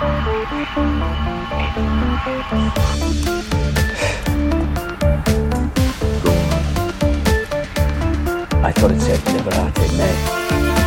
I thought it said Liberate Me.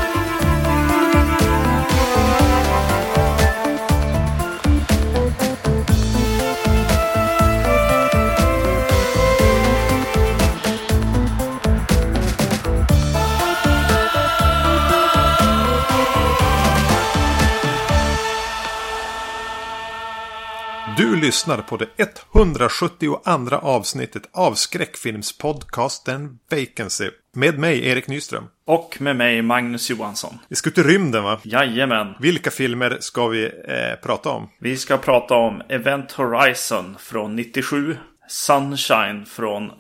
Lyssnar på det 172 avsnittet av skräckfilmspodcasten Vacancy. Med mig, Erik Nyström. Och med mig Magnus Johansson. Vi ska ut i rymden va? Jajamän. Vilka filmer ska vi eh, prata om? Vi ska prata om Event Horizon från 97. Sunshine från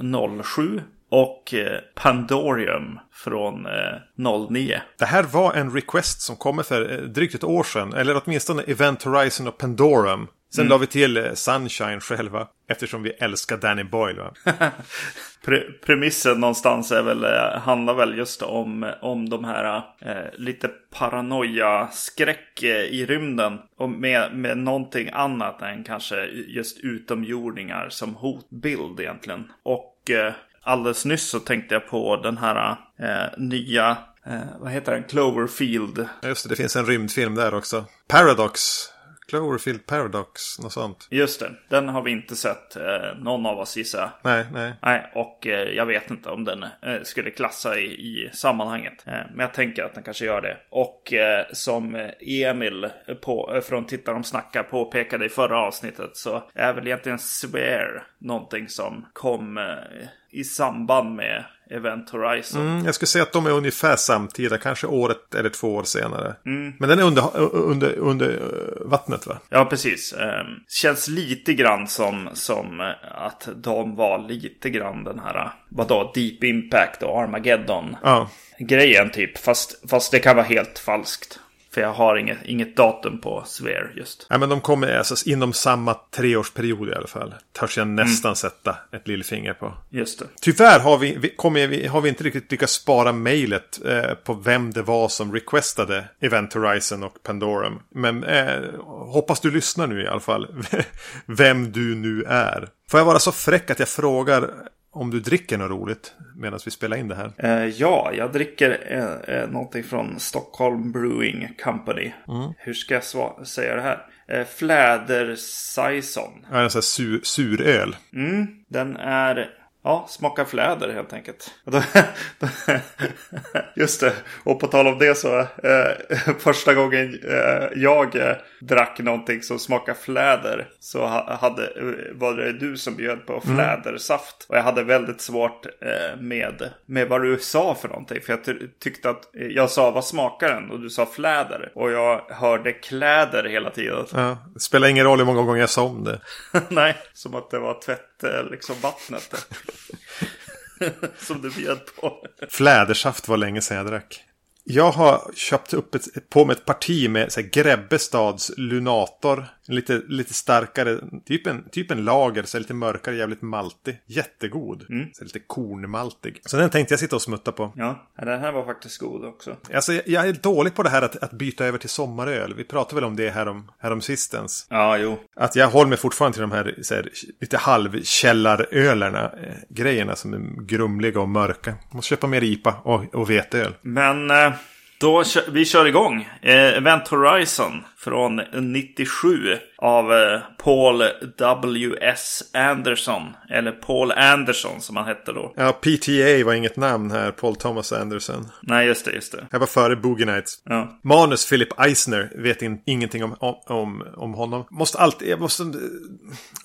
07. Och eh, Pandorium från eh, 09. Det här var en request som kommer för eh, drygt ett år sedan. Eller åtminstone Event Horizon och Pandorum. Sen la vi till eh, Sunshine själva. Eftersom vi älskar Danny Boyle? Pre premissen någonstans är väl, eh, handlar väl just om, om de här eh, lite paranoia-skräck eh, i rymden. Och med, med någonting annat än kanske just utomjordingar som hotbild egentligen. Och eh, alldeles nyss så tänkte jag på den här eh, nya, eh, vad heter den, Cloverfield. Just det, det finns en rymdfilm där också. Paradox. Cloverfield Paradox, något sånt. Just det, den har vi inte sett eh, någon av oss gissar. Nej, nej. Nej, och eh, jag vet inte om den eh, skulle klassa i, i sammanhanget. Eh, men jag tänker att den kanske gör det. Och eh, som Emil på, eh, från Tittar de snackar påpekade i förra avsnittet så är väl egentligen Swear någonting som kom i samband med Event Horizon. Mm, jag skulle säga att de är ungefär samtida, kanske året eller två år senare. Men den är under, under, under eh, vattnet va? Ja, precis. Eh, känns lite grann som, som eh, att de var lite grann den här, eh, vadå, Deep Impact och Armageddon. Ja. grejen typ. Fast, fast det kan vara helt falskt. För jag har inget, inget datum på Swear just. Nej, men de kommer alltså inom samma treårsperiod i alla fall. Törs jag nästan sätta ett lillfinger på. Just det. Tyvärr har vi, vi, kommer vi, har vi inte riktigt lyckats spara mejlet eh, på vem det var som requestade Event Horizon och Pandorum. Men eh, hoppas du lyssnar nu i alla fall. vem du nu är. Får jag vara så fräck att jag frågar om du dricker något roligt medan vi spelar in det här? Eh, ja, jag dricker eh, eh, någonting från Stockholm Brewing Company. Hur ska jag säga det här? Eh, Fläder Saison. Ja, en sån här sur, suröl. Mm, den är... Ja, smakar fläder helt enkelt. Just det, och på tal om det så. Eh, första gången eh, jag eh, drack någonting som smakar fläder. Så ha, hade, eh, var det du som bjöd på flädersaft. Och jag hade väldigt svårt eh, med, med vad du sa för någonting. För jag ty- tyckte att eh, jag sa vad smakar den? Och du sa fläder. Och jag hörde kläder hela tiden. Ja, det spelar ingen roll hur många gånger jag sa om det. Nej, som att det var tvätt, liksom vattnet. som du bjöd på. Flädersaft var länge sedan jag drack. Jag har köpt upp ett, på mig ett parti med så här, Grebbestads Lunator. Lite, lite starkare, typ en, typ en lager, så lite mörkare, jävligt maltig. Jättegod. Så här, lite kornmaltig. Så den tänkte jag sitta och smutta på. Ja, den här var faktiskt god också. Alltså, jag, jag är dålig på det här att, att byta över till sommaröl. Vi pratade väl om det här om, här om sistens. Ja, jo. Att jag håller mig fortfarande till de här, så här lite halvkällarölerna. Eh, grejerna som är grumliga och mörka. Måste köpa mer IPA och, och veteöl. Men eh, då vi kör igång. Eh, Event Horizon från 97 av eh, Paul W.S. Anderson. Eller Paul Anderson som han hette då. Ja, PTA var inget namn här, Paul Thomas Anderson. Nej, just det, just det. Jag var före Boogie Nights. Ja. Manus Philip Eisner, vet in, ingenting om, om, om honom. Måste alltid, jag måste eh,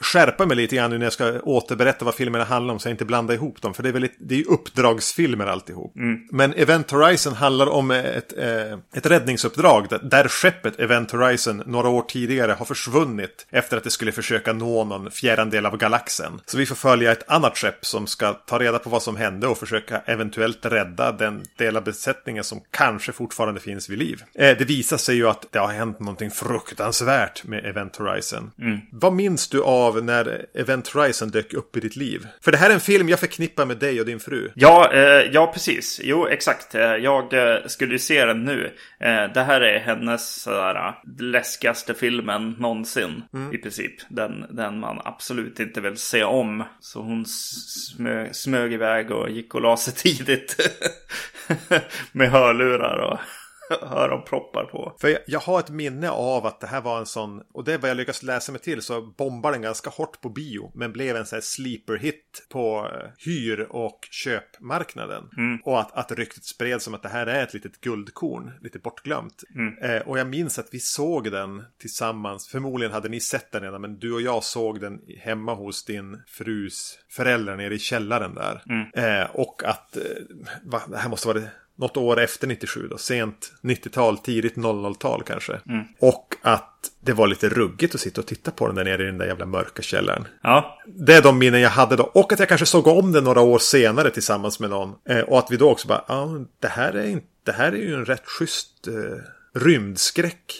skärpa mig lite grann nu när jag ska återberätta vad filmerna handlar om så jag inte blandar ihop dem. För det är, väldigt, det är uppdragsfilmer alltihop. Men Event Horizon handlar om ett, eh, ett räddningsuppdrag där, där skeppet Event Horizon några år tidigare har försvunnit efter att det skulle försöka nå någon fjärran del av galaxen. Så vi får följa ett annat skepp som ska ta reda på vad som hände och försöka eventuellt rädda den del av besättningen som kanske fortfarande finns vid liv. Eh, det visar sig ju att det har hänt någonting fruktansvärt med Event Horizon. Vad minns du av när Event Horizon dök upp i ditt liv? För det här är en film jag förknippar med dig och din fru. Ja, eh, ja, precis. Jo, exakt. Eh, Jag eh, skulle ju se den nu. Eh, det här är hennes sådär, läskigaste filmen någonsin. I princip. Den, den man absolut inte vill se om. Så hon smö, smög iväg och gick och la sig tidigt. Med hörlurar och öronproppar på. För jag, jag, har ett minne av att det här var en sån, och det är vad jag lyckas läsa mig till, så bombade den ganska hårt på bio. Men blev en sån här sleeper hit på uh, hyr och köpmarknaden. Mm. Och att, att ryktet spreds som att det här är ett litet guldkorn, lite bortglömt. Mm. Eh, och jag minns att vi såg den tillsammans, förmodligen hade ni sett den redan, men du och jag såg den hemma hos din frus föräldrar nere i källaren där. Mm. Eh, och att, eh, va, det här måste vara det något år efter 97 då, sent 90-tal, tidigt 00-tal kanske. Mm. Och att det var lite ruggigt att sitta och titta på den där nere i den där jävla mörka källaren. Ja. Det är de minnen jag hade då. Och att jag kanske såg om den några år senare tillsammans med någon. Eh, och att vi då också bara, ja, det här är, inte, det här är ju en rätt schysst eh, rymdskräck.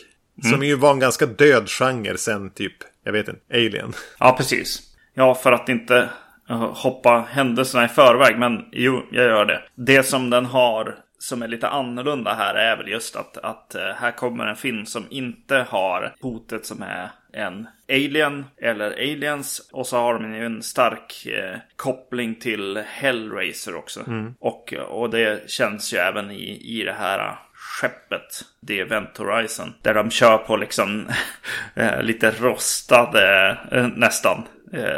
Mm. Som ju var en ganska död genre sen typ, jag vet inte, Alien. Ja, precis. Ja, för att inte uh, hoppa händelserna i förväg. Men jo, jag gör det. Det som den har som är lite annorlunda här är väl just att, att uh, här kommer en film som inte har hotet som är en Alien eller Aliens. Och så har de ju en stark eh, koppling till Hellraiser också. Och, och det känns ju även i, i det här skeppet, The Event Horizon. Där de kör på liksom eh, lite rostade, eh, nästan, eh,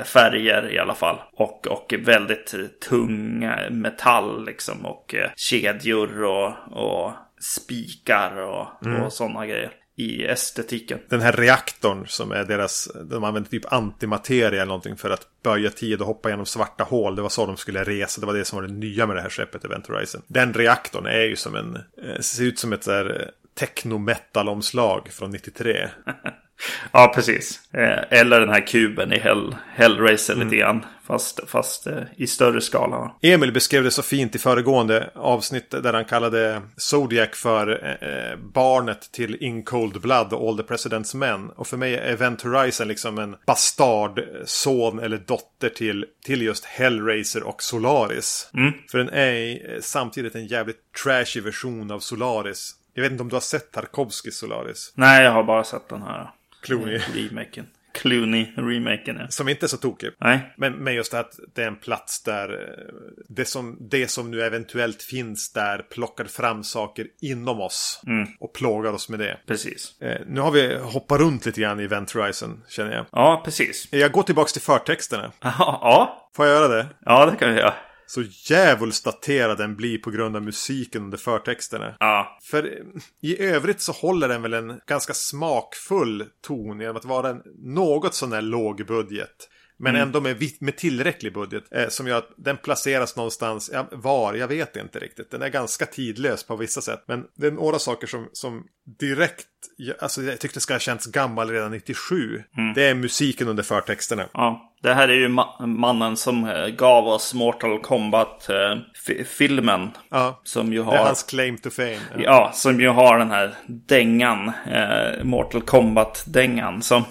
färger i alla fall. Och, och väldigt tung metall liksom. Och eh, kedjor och, och spikar och, och sådana grejer. I estetiken. Den här reaktorn som är deras, de använder typ antimateria eller någonting för att böja tid och hoppa genom svarta hål. Det var så de skulle resa. Det var det som var det nya med det här skeppet Event Horizon. Den reaktorn är ju som en, eh, ser ut som ett här techno-metal-omslag från 93. Ja, precis. Eh, eller den här kuben i Hell, Hellraiser lite grann. Fast, fast eh, i större skala. Emil beskrev det så fint i föregående avsnitt där han kallade Zodiac för eh, barnet till In Cold Blood och All the President's Men. Och för mig är Event Horizon liksom en bastard son eller dotter till, till just Hellraiser och Solaris. För den är samtidigt en jävligt trashy version av Solaris. Jag vet inte om du har sett Tarkovskis Solaris? Nej, jag har bara sett den här. Clooney. Remaken. Clooney-remaken, ja. Som inte är så tokig. Nej. Men, men just det att det är en plats där eh, det som, det som nu eventuellt finns där plockar fram saker inom oss. Och plågar oss med det. Precis. Eh, nu har vi hoppat runt lite grann i Event Horizon, känner jag. Ja, precis. Jag går tillbaka till förtexterna. Ja, ja. Får jag göra det? ja det kan vi göra. Så djävulskt daterad den blir på grund av musiken under förtexterna. Ja, För eh, i övrigt så håller den väl en ganska smakfull ton genom att vara en något sån här låg budget. Men ändå med, med tillräcklig budget. Eh, som gör att den placeras någonstans, ja, var, jag vet inte riktigt. Den är ganska tidlös på vissa sätt. Men det är några saker som, som direkt, alltså jag tyckte det ska ha känts gammal redan 97. Det är musiken under förtexterna. ja. Det här är ju ma- mannen som eh, gav oss Mortal Kombat-filmen. Ja, som ju det är har... hans claim to fame. Ja. Ja, som ju har den här dängan. Eh, Mortal Kombat-dängan. Som,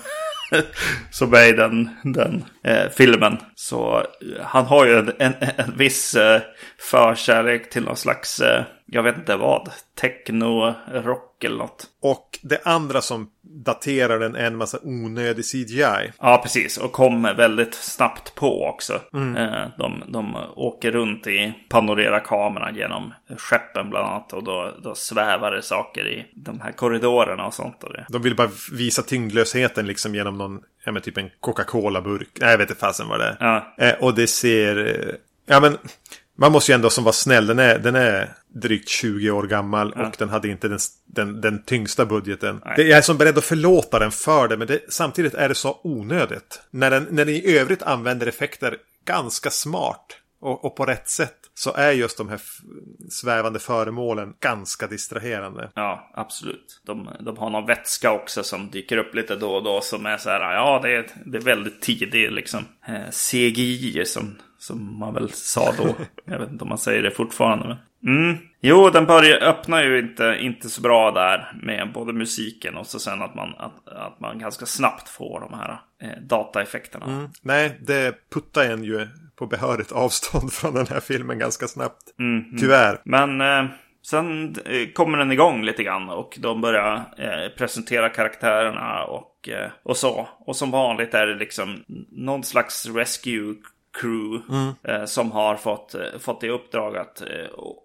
som är den, den eh, filmen. Så eh, han har ju en, en, en viss eh, förkärlek till någon slags, eh, jag vet inte vad, techno-rock eller något. Och det andra som daterar den är en massa onödig CGI. Ja, precis. Och kommer väldigt snabbt på också. Eh, de, de åker runt i panorera-kameran genom skeppen bland annat. Och då, då svävar det saker i de här korridorerna och sånt. Och det. De vill bara visa tyngdlösheten liksom genom någon, ja men typ en Coca-Cola-burk. Nej, jag vet inte fasen vad det är. Ja. Eh, och det ser, eh, ja men, man måste ju ändå som var snäll. Den är, den är drygt 20 år gammal och den hade inte den, den, den tyngsta budgeten. Det, jag är som beredd att förlåta den för det, men det, samtidigt är det så onödigt. När den, när den i övrigt använder effekter ganska smart och, och på rätt sätt. Så är just de här svävande föremålen ganska distraherande. Ja, absolut. De, de har någon vätska också som dyker upp lite då och då som är så här, ja det är, det är väldigt tidig liksom eh, CGI som, som man väl sa då. Jag vet inte om man säger det fortfarande. Men... Mm. Jo, den börjar, öppnar ju inte, inte så bra där med både musiken och så sen att man, att, att man ganska snabbt får de här eh, dataeffekterna. Nej, det puttar en ju på behörigt avstånd från den här filmen ganska snabbt. Mm, Tyvärr. Men eh, sen eh, kommer den igång lite grann och de börjar eh, presentera karaktärerna och, eh, och så. Och som vanligt är det liksom någon slags rescue crew eh, som har fått, eh, fått i uppdrag att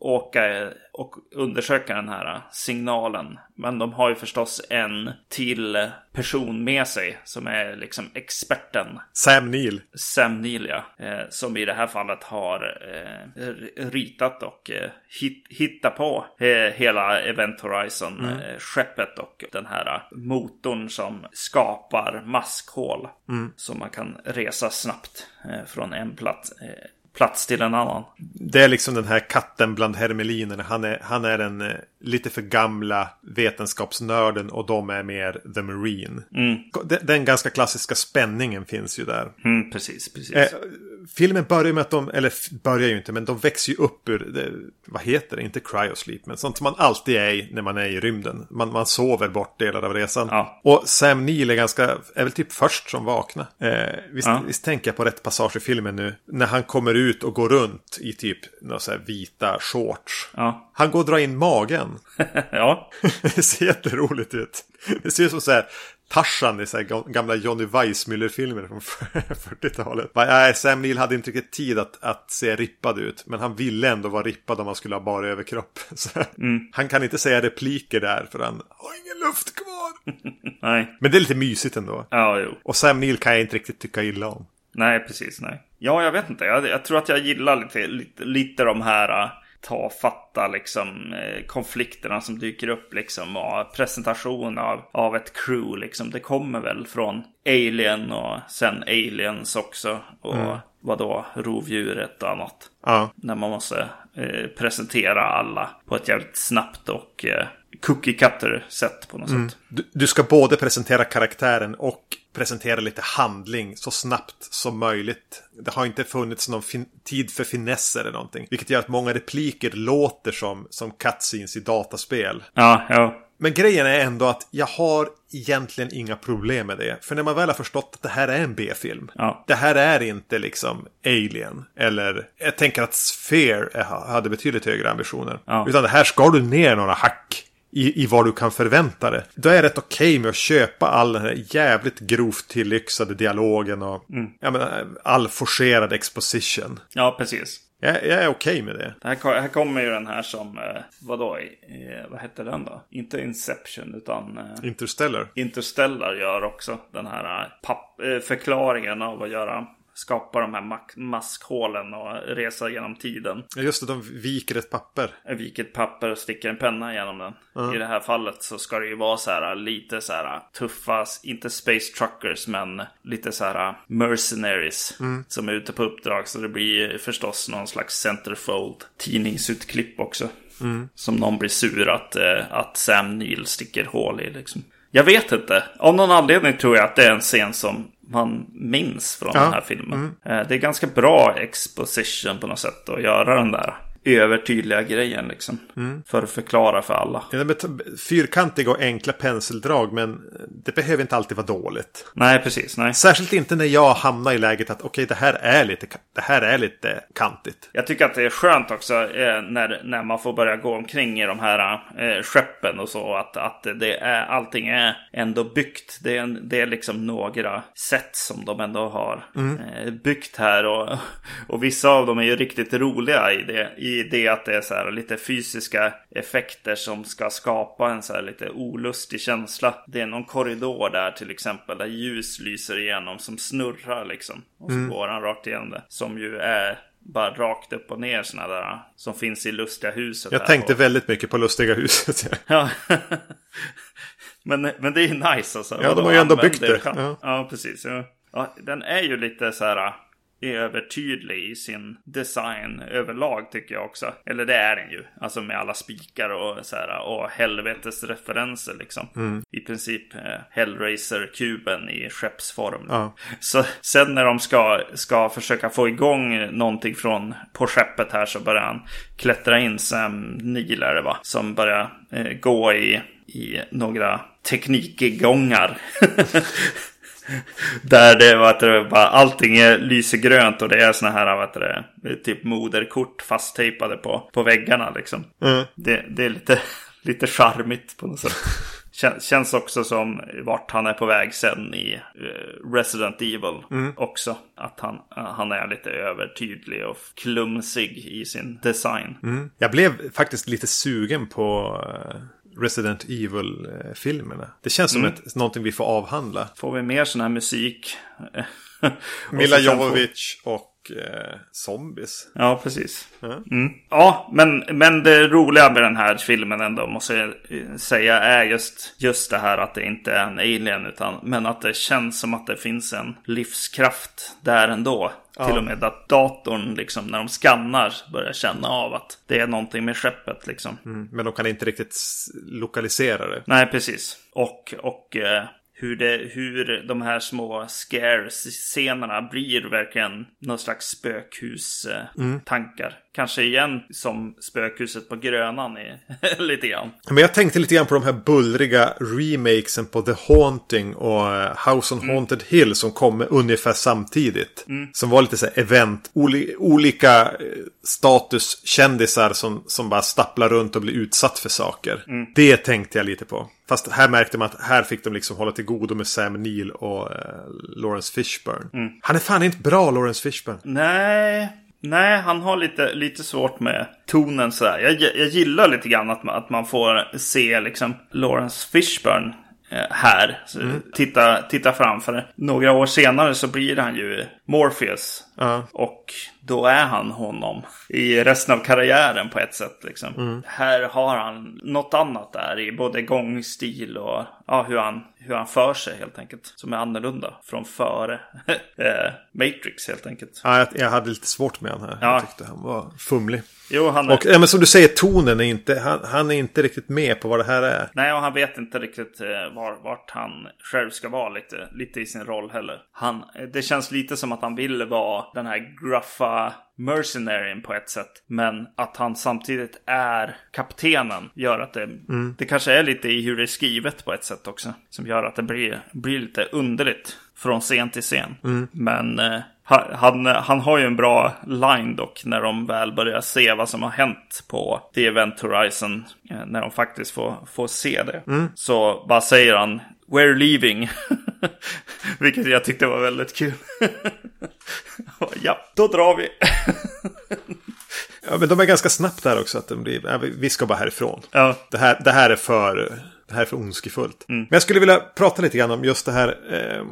åka och undersöka den här signalen. Men de har ju förstås en till person med sig som är liksom experten. Sam Neill. Sam Neill, ja. Eh, som i det här fallet har eh, ritat och eh, hit, hittat på eh, hela Event Horizon-skeppet och den här motorn som skapar maskhål. Så man kan resa snabbt eh, från en plats, eh, plats till en annan. Det är liksom den här katten bland hermelinerna. Han är, han är den eh, lite för gamla vetenskapsnörden och de är mer the marine. Den, den ganska klassiska spänningen finns ju där. Mm, precis, precis. Eh, filmen börjar med att de, eller börjar ju inte, men de växer ju upp ur, det, vad heter det, inte cryosleep, men sånt som man alltid är i när man är i rymden. Man, man sover bort delar av resan. Ja. Och Sam Neill är ganska, är väl typ först som vaknar. Eh, visst, Ja. visst tänker jag på rätt passage i filmen nu, när han kommer ut och går runt i typ några så vita shorts. Ja. Han går och drar in magen. ja. Det ser jätteroligt ut. Det ser ut som så här Tarzan i så här ga- gamla Johnny Weissmuller-filmer från 40-talet. Va, Nej, Sam Neill hade inte riktigt tid att, att se rippad ut. Men han ville ändå vara rippad om han skulle ha bara överkropp. Så, Han kan inte säga repliker där för han har ingen luft kvar. Nej. Men det är lite mysigt ändå. Ja, jo. Och Sam Neill kan jag inte riktigt tycka illa om. Nej, precis. Nej. Ja, jag vet inte. Jag, jag tror att jag gillar lite, lite, lite de här ta fatta liksom eh, konflikterna som dyker upp liksom och presentation av, av ett crew liksom. Det kommer väl från Alien och sen Aliens också och vadå rovdjuret och annat. Ja, När man måste eh, presentera alla på ett jävligt snabbt och eh, cookie cutter sätt på något sätt. du, du ska både presentera karaktären och presentera lite handling så snabbt som möjligt. Det har inte funnits någon tid för finesser eller någonting. Vilket gör att många repliker låter som, som cutscenes i dataspel. Ja, ja. Men grejen är ändå att jag har egentligen inga problem med det. För när man väl har förstått att det här är en B-film. Ja. Det här är inte liksom Alien. Eller jag tänker att Sphere hade betydligt högre ambitioner. Ja. Utan det här ska du ner några hack. I, i vad du kan förvänta dig. Då är det rätt okej med att köpa all den här jävligt grovt tillyxade dialogen och jag menar, all forcerad exposition. Ja, precis. Jag, jag är okej med det. Här, här kommer ju den här som, eh, vadå, eh, vad hette den då? Inte Inception utan eh, Interstellar. Interstellar gör också den här eh, papp, förklaringen av att göra, skapa de här maskhålen och resa genom tiden. Just det, de viker ett papper. Viker ett papper och sticker en penna genom den. I det här fallet så ska det ju vara så här lite så här tuffa, inte space truckers men lite så här mercenaries som är ute på uppdrag. Så det blir förstås någon slags centerfold tidningsutklipp också. Som någon blir sur att, eh, att Sam Neill sticker hål i liksom. Jag vet inte. Av någon anledning tror jag att det är en scen som man minns från Ja. den här filmen. Eh, Det är ganska bra exposition på något sätt att göra den där övertydliga grejen liksom. För att förklara för alla. Fyrkantiga och enkla penseldrag, men det behöver inte alltid vara dåligt. Nej, precis. Nej. Särskilt inte när jag hamnar i läget att okej, det här är lite, det här är lite kantigt. Jag tycker att det är skönt också eh, när, när man får börja gå omkring i de här eh, skeppen och så. Att, att det är, allting är ändå byggt. Det är, det är liksom några sätt som de ändå har eh, byggt här. Och, och vissa av dem är ju riktigt roliga i det. I det att det är så här lite fysiska effekter som ska skapa en så här lite olustig känsla. Det är någon korridor där till exempel där ljus lyser igenom som snurrar liksom. Och så går han rakt igenom det. Som ju är bara rakt upp och ner sådana där som finns i lustiga huset. Jag tänkte Och- väldigt mycket på Lustiga huset. Ja. men, men det är ju nice alltså. Ja, de har ju ändå byggt det det. Ja. Ja. precis. Ja. Ja, den är ju lite så här övertydlig i sin design överlag tycker jag också. Eller det är den ju. Alltså med alla spikar och så här och helvetes referenser liksom. Mm. I princip eh, Hellraiser-kuben i skeppsform. Ja. Så sen när de ska, ska försöka få igång någonting från på skeppet här så börjar han klättra in Sam Neill är det va? Som börjar eh, gå i, i några teknikgångar. Där det, vad det, bara, allting är lysegrönt och det är såna här, vad det, typ moderkort fasttejpade på, på väggarna liksom. Mm. Det, det är lite, lite charmigt på något sätt. Kän, känns också som vart han är på väg sen i uh, Resident Evil också. Att han, han är lite övertydlig och klumsig i sin design. Mm. Jag blev faktiskt lite sugen på eh, Resident Evil-filmerna. Det känns som ett, någonting vi får avhandla. Får vi mer sån här musik? Mila Jovovich och eh, zombies. Ja, precis. Mm. Ja, men, men det roliga med den här filmen ändå måste jag eh, säga är just, just det här att det inte är en alien utan men att det känns som att det finns en livskraft där ändå. Till och med att datorn liksom när de skannar börjar känna av att det är någonting med skeppet liksom. Mm. Men de kan inte riktigt lokalisera det. Nej, precis. Och, och eh, hur, det, hur de här små scare-scenerna blir verkligen någon slags spökhus-tankar. Kanske igen som spökhuset på Grönan är lite grann. Men jag tänkte lite grann på de här bullriga remakesen på The Haunting och eh, House on Haunted Hill som kom ungefär samtidigt. Som var lite så här event, oli, olika eh, statuskändisar som, som bara stapplar runt och blir utsatt för saker. Det tänkte jag lite på. Fast här märkte man att här fick de liksom hålla till godo med Sam Neill och eh, Lawrence Fishburne. Han är fan inte bra, Lawrence Fishburne. Nej, nej, han har lite, lite svårt med tonen sådär. Jag, jag gillar lite grann att man, att man får se liksom Lawrence Fishburne här. Så titta, titta framför. Några år senare så blir han ju Morpheus. Ja. Och då är han honom i resten av karriären på ett sätt. Liksom. Här har han något annat där i både gångstil och ja, hur, han, hur han för sig helt enkelt. Som är annorlunda från före eh, Matrix helt enkelt. Ja, jag, jag hade lite svårt med han här. Ja. Jag tyckte han var fumlig. Jo, han är... Och ja, men som du säger, tonen är inte, han, han är inte riktigt med på vad det här är. Nej, och han vet inte riktigt eh, var, vart han själv ska vara lite, lite i sin roll heller. Han, det känns lite som att han ville vara den här gruffa mercenarien på ett sätt. Men att han samtidigt är kaptenen gör att det, det kanske är lite i hur det är skrivet på ett sätt också. Som gör att det blir, blir lite underligt från scen till scen. Men eh, han, han, har ju en bra line dock när de väl börjar se vad som har hänt på The Event Horizon. eh, När de faktiskt får, får se det. Så bara säger han We're leaving. Vilket jag tyckte var väldigt kul. ja, då drar vi. Ja, men de är ganska snabbt där också. Att de blir, vi- ska bara härifrån. ja, Det här, det här är för... Det här är för ondskefullt. Men jag skulle vilja prata lite grann om just det här. Eh,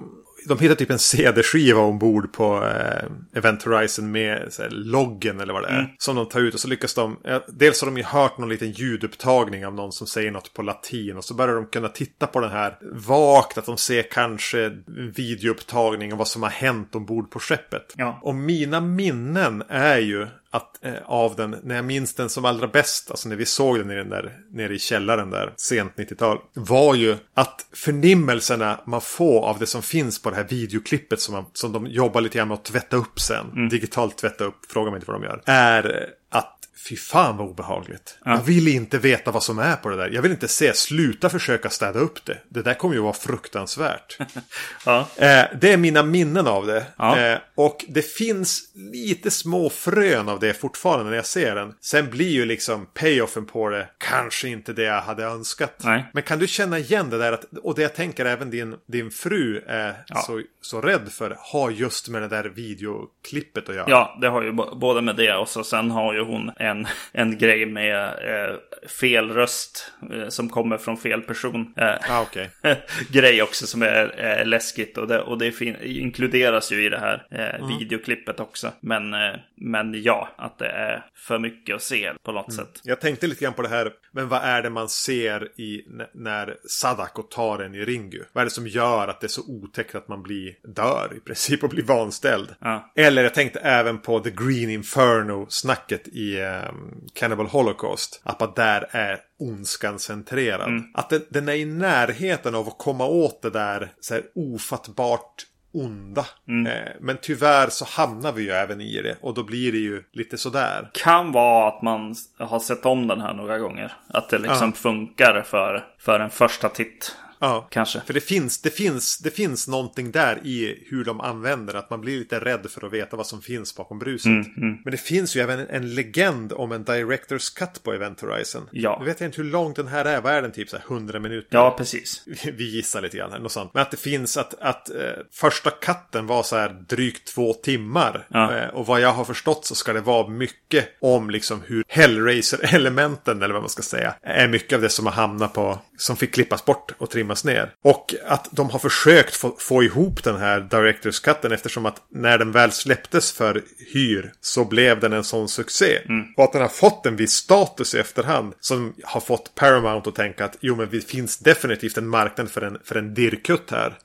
de hittar typ en CD-skiva ombord på eh, Event Horizon med här, loggen eller vad det är. Som de tar ut och så lyckas de. Eh, dels har de ju hört någon liten ljudupptagning av någon som säger något på latin. Och så börjar de kunna titta på den här vagt. Att de ser kanske videoupptagning av vad som har hänt ombord på skeppet. Ja. Och mina minnen är ju att, eh, av den, när jag minns den som allra bäst, alltså när vi såg den i den där, nere i källaren där, sent 90-tal, var ju att förnimmelserna man får av det som finns på det här videoklippet som, man, som de jobbar lite grann med att tvätta upp sen, digitalt tvätta upp, fråga mig inte vad de gör, är att Fy fan vad obehagligt. Jag vill inte veta vad som är på det där. Jag vill inte se, sluta försöka städa upp det. Det där kommer ju vara fruktansvärt. ja, Eh, det är mina minnen av det. Ja. Eh, och det finns lite små frön av det fortfarande när jag ser den. Sen blir ju liksom payoffen på det kanske inte det jag hade önskat. Nej. Men kan du känna igen det där? Att, och det jag tänker även din, din fru är Ja. så, så rädd för. Har just med det där videoklippet att göra. Ja, det har ju både med det och så sen har ju hon en, en grej med eh, fel röst eh, som kommer från fel person. Eh, Ah, okej. grej också som är eh, läskigt och det, och det inkluderas ju i det här eh, videoklippet också. Men, eh, men ja, att det är för mycket att se på något sätt. Jag tänkte lite grann på det här, men vad är det man ser i när Sadako tar en i Ringu? Vad är det som gör att det är så otäckt att man blir dör i princip och blir vanställd? Ja. Eller jag tänkte även på The Green Inferno-snacket i um, Cannibal Holocaust. Att där är ondskan centrerad. Att den, den är i närheten av att komma åt det där så här ofattbart onda. Eh, men tyvärr så hamnar vi ju även i det och då blir det ju lite sådär. Kan vara att man har sett om den här några gånger. Att det liksom funkar för, för en första titt. Ja, Kanske. För det finns, det, finns, det finns någonting där i hur de använder att man blir lite rädd för att veta vad som finns bakom bruset. Mm, Men det finns ju även en, en legend om en Directors Cut på Event Horizon. Ja. Nu vet jag inte hur lång den här är. Vad är den? Typ så här 100 minuter? Ja, precis. Vi gissar lite grann här, något sånt. Men att det finns att, att eh, första katten var så här drygt två timmar. Ja. Eh, och vad jag har förstått så ska det vara mycket om liksom hur Hellraiser-elementen, eller vad man ska säga, är mycket av det som har hamnat på, som fick klippas bort och trimmas ner. Och att de har försökt få, få ihop den här Directors Cutten eftersom att när den väl släpptes för hyr så blev den en sån succé. Och att den har fått en viss status i efterhand som har fått Paramount att tänka att jo men det finns definitivt en marknad för en, för en dirrkutt här.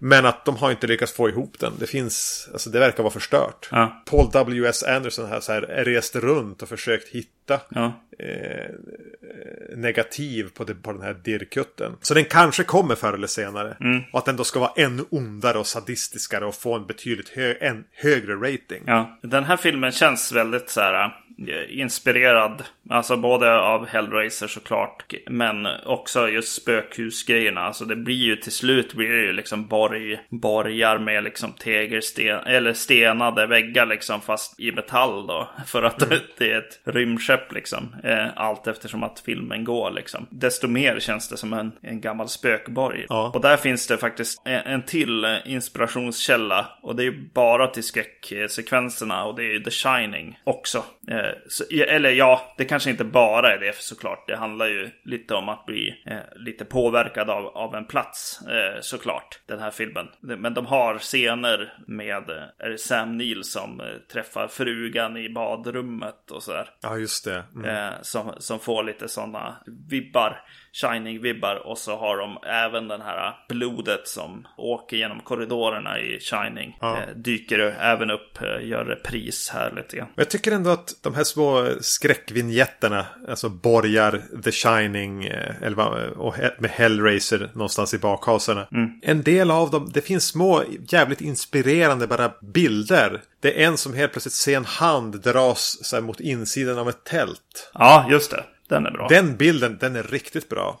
Men att de har inte lyckats få ihop den. Det finns, alltså det verkar vara förstört. Ja. Paul W.S. Anderson har så här rest runt och försökt hitta Ja. Eh, negativ på, det, på den här dirrkutten. Så den kanske kommer förr eller senare. Och att den då ska vara ännu ondare och sadistiskare och få en betydligt hö en högre rating. Ja, den här filmen känns väldigt så här eh, inspirerad. Alltså både av Hellraiser såklart. Men också just spökhusgrejerna. Alltså det blir ju till slut blir det ju liksom borg, borgar med liksom tegelsten eller stenade väggar liksom fast i metall då. För att det är ett rymdskepp liksom. Eh, allt eftersom att filmen går liksom. Desto mer känns det som en, en gammal spökborg. Ja. Och där finns det faktiskt en, en till inspirationskälla. Och det är ju bara till skräcksekvenserna och det är ju The Shining också. Eh, så, eller ja, det kanske inte bara är det såklart. Det handlar ju lite om att bli eh, lite påverkad av, av en plats eh, såklart. Den här filmen. Men de har scener med eh, Sam Neill som eh, träffar frugan i badrummet och sådär. Ja, just det. Mm. Eh, som, som får lite sådana vibbar, Shining-vibbar. Och så har de även den här blodet som åker genom korridorerna i Shining. Ja. Eh, dyker även upp, eh, gör repris här lite grann. Jag tycker ändå att de här små skräckvinjetterna, alltså borgar, The Shining eh, eller vad, och med Hellraiser någonstans i bakhasorna. En del av dem, det finns små jävligt inspirerande bara bilder. Det är en som helt plötsligt ser en hand dras så här, mot insidan av ett tält. Ja, just det. Den är bra. Den bilden, den är riktigt bra.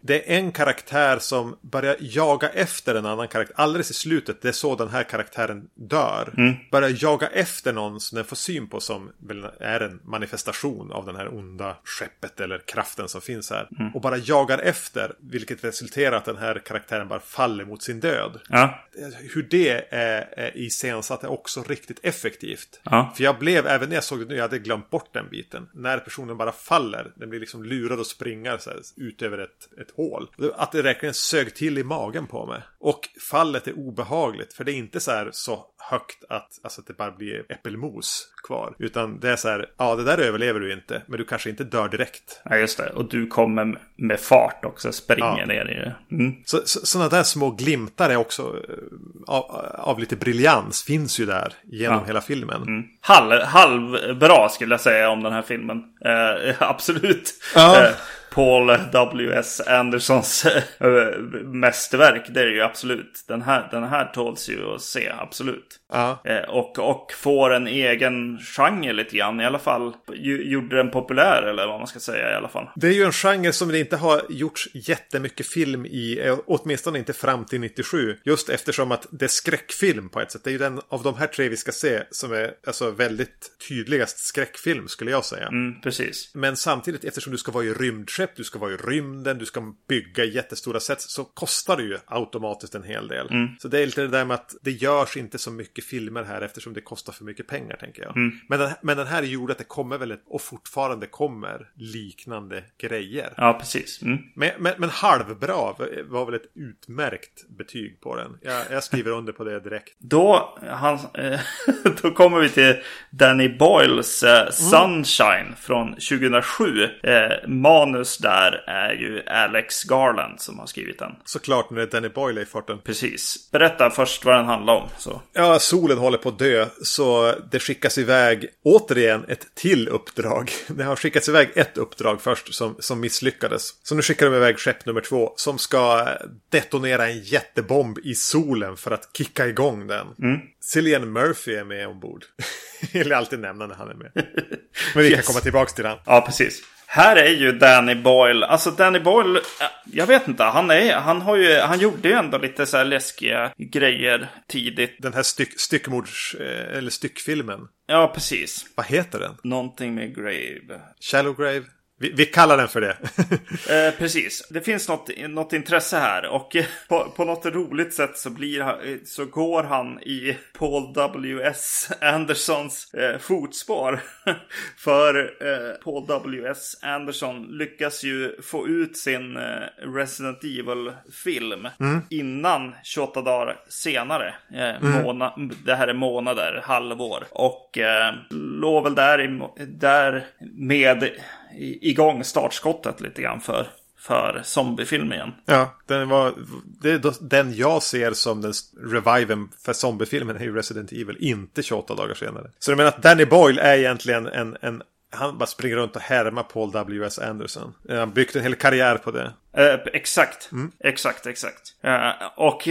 Det är en karaktär som börjar jaga efter en annan karaktär. Alldeles i slutet, det är så den här karaktären dör. Börjar jaga efter någon som den får syn på som är en manifestation av den här onda skeppet eller kraften som finns här. Och bara jagar efter, vilket resulterar att den här karaktären bara faller mot sin död. Ja, Hur det är, är iscensatt är också riktigt effektivt. Ja. För jag blev, även när jag såg det nu, jag hade glömt bort den biten. När personen bara faller, den blir liksom lurad och springer så här, ut över ett, ett hål. Att det verkligen sög till i magen på mig. Och fallet är obehagligt, för det är inte så här så högt att, alltså att det bara blir äppelmos kvar. Utan det är så här, ja det där överlever du inte, men du kanske inte dör direkt. ja just det. Och du kommer med fart också, springer Ja. ner i det. Mm. Så, så, sådana där små glimtar är också eh, av, av lite briljans finns ju där genom Ja. hela filmen. Halv, halvbra skulle jag säga om den här filmen. Eh, absolut. Ja. Paul W.S. Andersons eh, mästerverk, det är det ju absolut. Den här, den här tåls ju att se, absolut. Ja. Eh, och, och får en egen genre lite grann, i alla fall. Gjorde den populär, eller vad man ska säga i alla fall. Det är ju en genre som det inte har gjorts jättemycket film i, eh, åtminstone inte fram till 97. Just eftersom att det är skräckfilm på ett sätt. Det är ju den av de här tre vi ska se som är alltså väldigt tydligast skräckfilm skulle jag säga. Mm, precis. Men samtidigt eftersom du ska vara i rymdskepp, du ska vara i rymden, du ska bygga jättestora sätt så kostar det ju automatiskt en hel del. Så det är lite det där med att det görs inte så mycket filmer här eftersom det kostar för mycket pengar tänker jag. Men, den, men den här gjorde att det kommer väl ett, och fortfarande kommer liknande grejer. Ja, precis. Mm. Men, men, men halvbra var väl ett utmärkt betyg på den. Jag, jag skriver under på det direkt. Då, han, eh, då kommer vi till Danny Boyles eh, Sunshine från 2007. Eh, manus där är ju Alex Garland som har skrivit den. Såklart när det är Danny Boyle i farten. Precis. Berätta först vad den handlar om. Så. Ja, solen håller på att dö, så det skickas iväg återigen ett till uppdrag. Det har skickats iväg ett uppdrag först som, som misslyckades. Så nu skickar de iväg skepp nummer två som ska detonera en jättebomb i solen för att kicka igång den. Cillian Murphy är med ombord. Jag vill alltid nämna när han är med. Men vi kan komma tillbaka till han. Ja, precis. Här är ju Danny Boyle, alltså Danny Boyle, jag vet inte, han, är, han, har ju, han gjorde ju ändå lite så här läskiga grejer tidigt. Den här styck, styckmords, eh, eller styckfilmen. Ja, precis. Vad heter den? Någonting med Grave. Shallow Grave? Vi, vi kallar den för det. eh, precis. Det finns något, något intresse här. Och på, på något roligt sätt så, blir, så går han i Paul W.S. Andersons eh, fotspår. för eh, Paul W.S. Anderson lyckas ju få ut sin eh, Resident Evil-film mm. innan 28 dagar senare. Eh, mm. måna, det här är månader, halvår. Och eh, låg väl där, i, där med igång startskottet lite grann för, för zombiefilm igen. Ja, den var, det är den jag ser som den reviven för zombiefilmen är ju Resident Evil, inte 28 dagar senare. Så du menar att Danny Boyle är egentligen en, en han bara springer runt och härmar Paul W.S. Anderson. Han har byggt en hel karriär på det. Uh, exakt, mm. exakt, exakt. Uh, och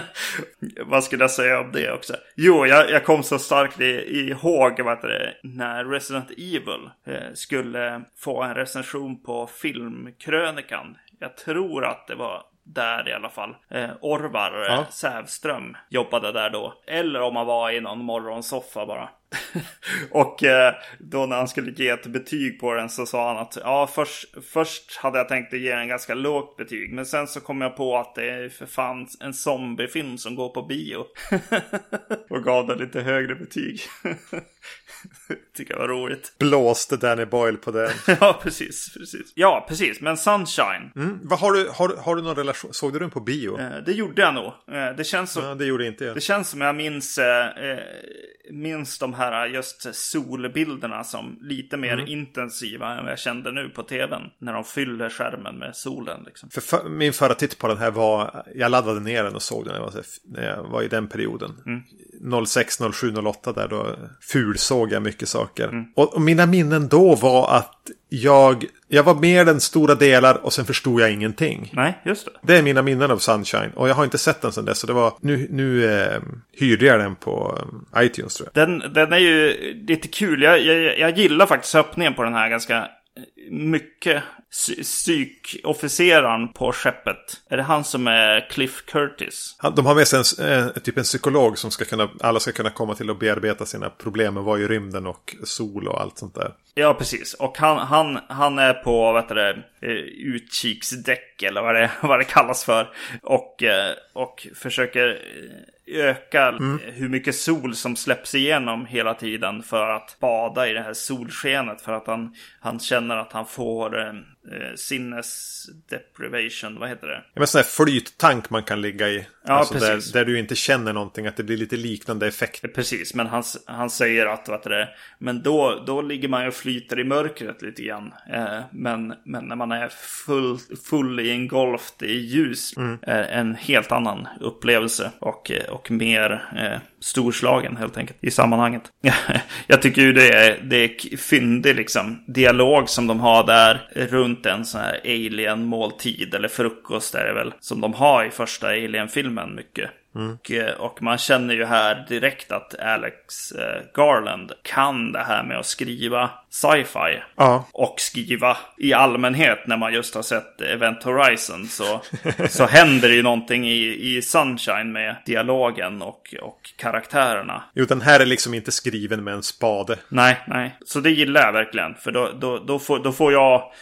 vad skulle jag säga om det också? Jo, jag, jag kom så starkt ihåg vad det, när Resident Evil uh, skulle få en recension på filmkrönikan. Jag tror att det var där i alla fall. Eh, Orvar ja. Sävström jobbade där då. Eller om han var i någon morgonsoffa bara. och eh, då när han skulle ge ett betyg på den så sa han att ja, först, först hade jag tänkt att ge en ganska lågt betyg. Men sen så kom jag på att det är för fan en zombiefilm som går på bio. och gav den lite högre betyg. Tycker jag var roligt. Blåste Danny Boyle på den. ja, precis, precis. Ja, precis. Men Sunshine. Mm. Vad har, du, har, har du någon relation? Såg du den på bio? Eh, det gjorde jag nog. Eh, det känns som... Ja, det gjorde inte jag. Det känns som jag minns, eh, eh minns de här just solbilderna som lite mer mm. intensiva än vad jag kände nu på tvn. När de fyller skärmen med solen. Liksom. För, för min förra titt på den här var, jag laddade ner den och såg den när jag var, när jag var i den perioden. Mm. 06, 07, 08 där då fulsåg jag mycket saker. Mm. Och, och, mina minnen då var att jag, jag var med den stora delar och sen förstod jag ingenting. Nej, just det. Det är mina minnen av Sunshine och jag har inte sett den sedan dess. Så det var, nu, nu eh, hyrde jag den på eh, iTunes tror jag. Den, den är ju lite kul. Jag, jag, jag gillar faktiskt öppningen på den här ganska mycket psykofficeraren på skeppet. Är det han som är Cliff Curtis? de har med sig en, eh, typ en psykolog som ska kunna, alla ska kunna komma till och bearbeta sina problem med vad i rymden och sol och allt sånt där. Ja, precis. Och han, han, han är på, vad heter det, eh, utkiksdäck eller vad det, vad det kallas för. Och, eh, och försöker öka mm. hur mycket sol som släpps igenom hela tiden för att bada i det här solskenet. För att han, han känner att han får eh, eh sinnes deprivation, vad heter det? Ja, men sån här flyttank man kan ligga i. Ja, alltså precis. Där, där, du inte känner någonting, att det blir lite liknande effekt. Precis, men han, han säger att, vad det men då, då ligger man ju och flyter i mörkret lite grann. Eh, men, men när man är full, full i ljus, mm. eh, en helt annan upplevelse och, eh, och mer eh, storslagen helt enkelt i sammanhanget. Jag tycker ju det är, det är fyndig liksom dialog som de har där runt en sån här alien-måltid eller frukost är det väl som de har i första alien-filmen mycket. Mm. Och, eh, och, man känner ju här direkt att Alex eh, Garland kan det här med att skriva sci-fi. Ja. Och skriva i allmänhet när man just har sett Event Horizon så, så händer det ju någonting i, i Sunshine med dialogen och, och karaktärerna. Jo, den här är liksom inte skriven med en spade. Nej, nej. Så det gillar jag verkligen. För då, då, då, får, då får jag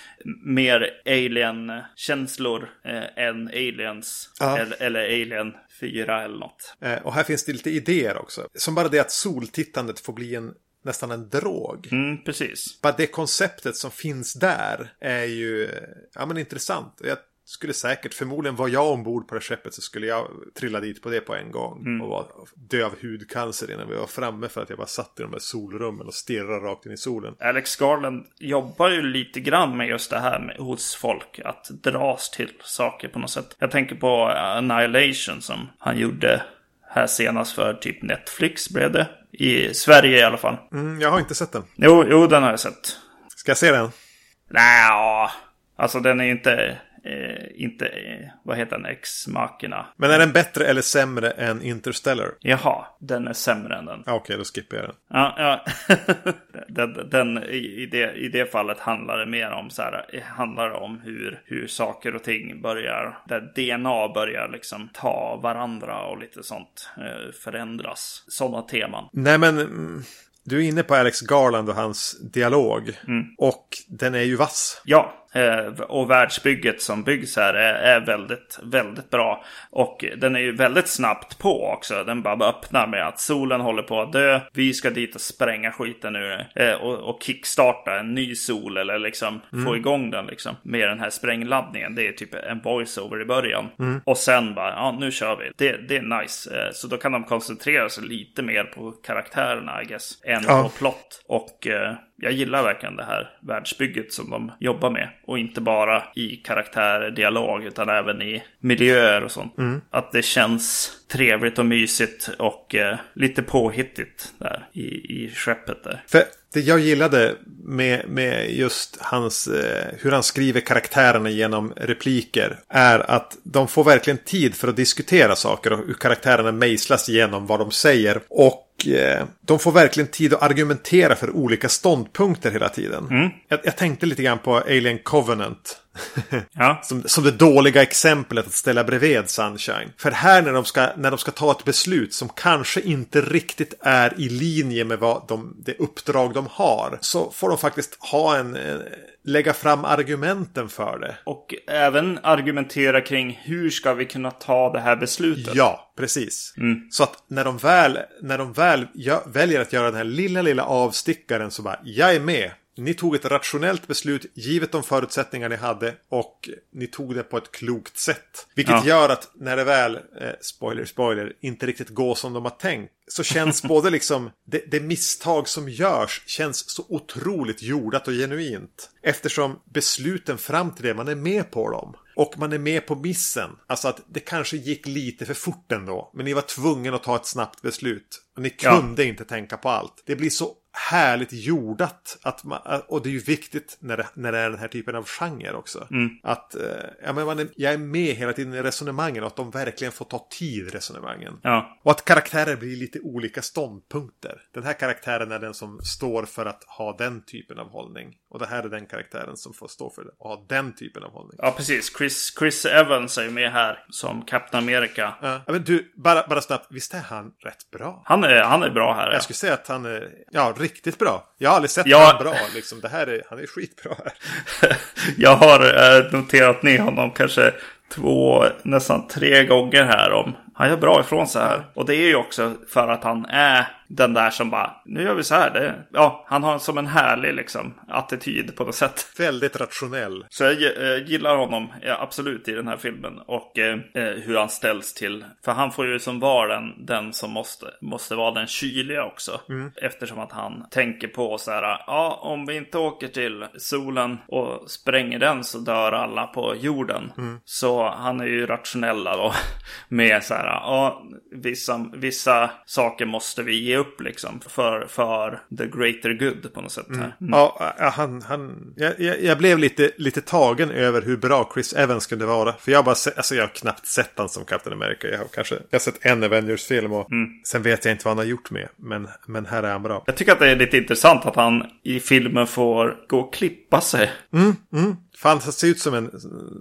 mer alien-känslor eh, än aliens. Ja. Eller, eller alien 4 eller något. Eh, och här finns det lite idéer också. Som bara det att soltittandet får bli en nästan en drog. Mm, precis. Bara det konceptet som finns där är ju ja, men intressant. Jag skulle säkert, förmodligen var jag ombord på det skeppet så skulle jag trilla dit på det på en gång. Mm. Och var, dö av hudcancer innan vi var framme för att jag bara satt i de här solrummen och stirrade rakt in i solen. Alex Garland jobbar ju lite grann med just det här med, hos folk. Att dras till saker på något sätt. Jag tänker på Annihilation som han gjorde här senast för typ Netflix blev det. I Sverige i alla fall. Mm, jag har inte sett den. Jo, jo, den har jag sett. Ska jag se den? Nej, alltså den är ju inte eh, inte, eh, vad heter den, Ex-Machina. Men är den bättre eller sämre än Interstellar? Jaha, den är sämre än den. Okej, då skippar jag den. Ja, ja. den, den, i, det, I det fallet handlar det mer om så här, handlar om hur, hur saker och ting börjar, där DNA börjar liksom ta varandra och lite sånt eh, förändras. Sådana teman. Nej, men mm, du är inne på Alex Garland och hans dialog. Och den är ju vass. Ja, och världsbygget som byggs här är, är väldigt, väldigt bra. Och den är ju väldigt snabbt på också. Den bara öppnar med att solen håller på att dö. Vi ska dit och spränga skiten nu. Eh, och, och kickstarta en ny sol eller liksom få igång den liksom. Med den här sprängladdningen. Det är typ en voiceover i början. Och sen bara, ja nu kör vi. Det, det är nice. Eh, så då kan de koncentrera sig lite mer på karaktärerna I guess. Än Ja. på plott. Och eh, jag gillar verkligen det här världsbygget som de jobbar med. Och inte bara i karaktärer, dialog, utan även i miljöer och sånt. Att det känns trevligt och mysigt och eh, lite påhittigt där i, i skeppet där. För det jag gillade med, med just hans, eh, hur han skriver karaktärerna genom repliker är att de får verkligen tid för att diskutera saker och hur karaktärerna mejslas genom vad de säger. Och eh, de får verkligen tid att argumentera för olika ståndpunkter hela tiden. Jag, jag tänkte lite grann på Alien Covenant. Ja, Som, som det dåliga exemplet att ställa bredvid Sunshine. För här när de, ska, när de ska ta ett beslut som kanske inte riktigt är i linje med vad de, det uppdrag de har. Så får de faktiskt ha en, en lägga fram argumenten för det. och även argumentera kring hur ska vi kunna ta det här beslutet. Ja, precis. Så att när de väl, när de väl gö- väljer att göra den här lilla, lilla avstickaren så bara, jag är med. Ni tog ett rationellt beslut givet de förutsättningar ni hade och ni tog det på ett klokt sätt. Vilket Ja. gör att när det väl, eh, spoiler, spoiler, inte riktigt går som de har tänkt. Så känns både liksom det, det misstag som görs känns så otroligt jordat och genuint. Eftersom besluten fram till det, man är med på dem. Och man är med på missen. Alltså att det kanske gick lite för fort ändå. Men ni var tvungen att ta ett snabbt beslut. Och ni Ja. kunde inte tänka på allt. Det blir så härligt jordat. Att man, och det är ju viktigt när det, när det är den här typen av genre också. Att eh, ja, men man är, jag är med hela tiden i resonemangen och att de verkligen får ta tid i resonemangen. Ja, Och att karaktärer blir lite olika ståndpunkter. Den här karaktären är den som står för att ha den typen av hållning. Och det här är den karaktären som får stå för det och ha den typen av hållning. ja precis. Chris, Chris Evans är ju med här som Captain America. Ja, men du, bara, bara snabbt. Visst är han rätt bra? Han är, han är bra här. Ja. Jag skulle säga att han är ja, riktigt bra. Jag har aldrig sett Ja. honom bra. Liksom. Det här är, han är skitbra här. Jag har eh, noterat ner honom kanske två, nästan tre gånger här om han gör bra ifrån sig här. Och det är ju också för att han är den där som bara, nu gör vi så här. Det, ja, han har som en härlig liksom attityd på något sätt. Väldigt rationell. Så jag eh, gillar honom ja, absolut i den här filmen. Och eh, eh, hur han ställs till. För han får ju som vara den, den som måste, måste vara den kyliga också. Eftersom att han tänker på så här. Ja, om vi inte åker till solen och spränger den så dör alla på jorden. Så han är ju rationella då. Med så här. Ja, vissa, vissa saker måste vi ge upp liksom. För, för the greater good på något sätt. Här. Ja, han, han, jag, jag, blev lite, lite tagen över hur bra Chris Evans kunde vara. För jag bara alltså jag har knappt sett han som Captain America. Jag har kanske jag har sett en Avengers-film och sen vet jag inte vad han har gjort med. Men, men här är han bra. Jag tycker att det är lite intressant att han i filmen får gå och klippa sig. Fan, han ser ut som en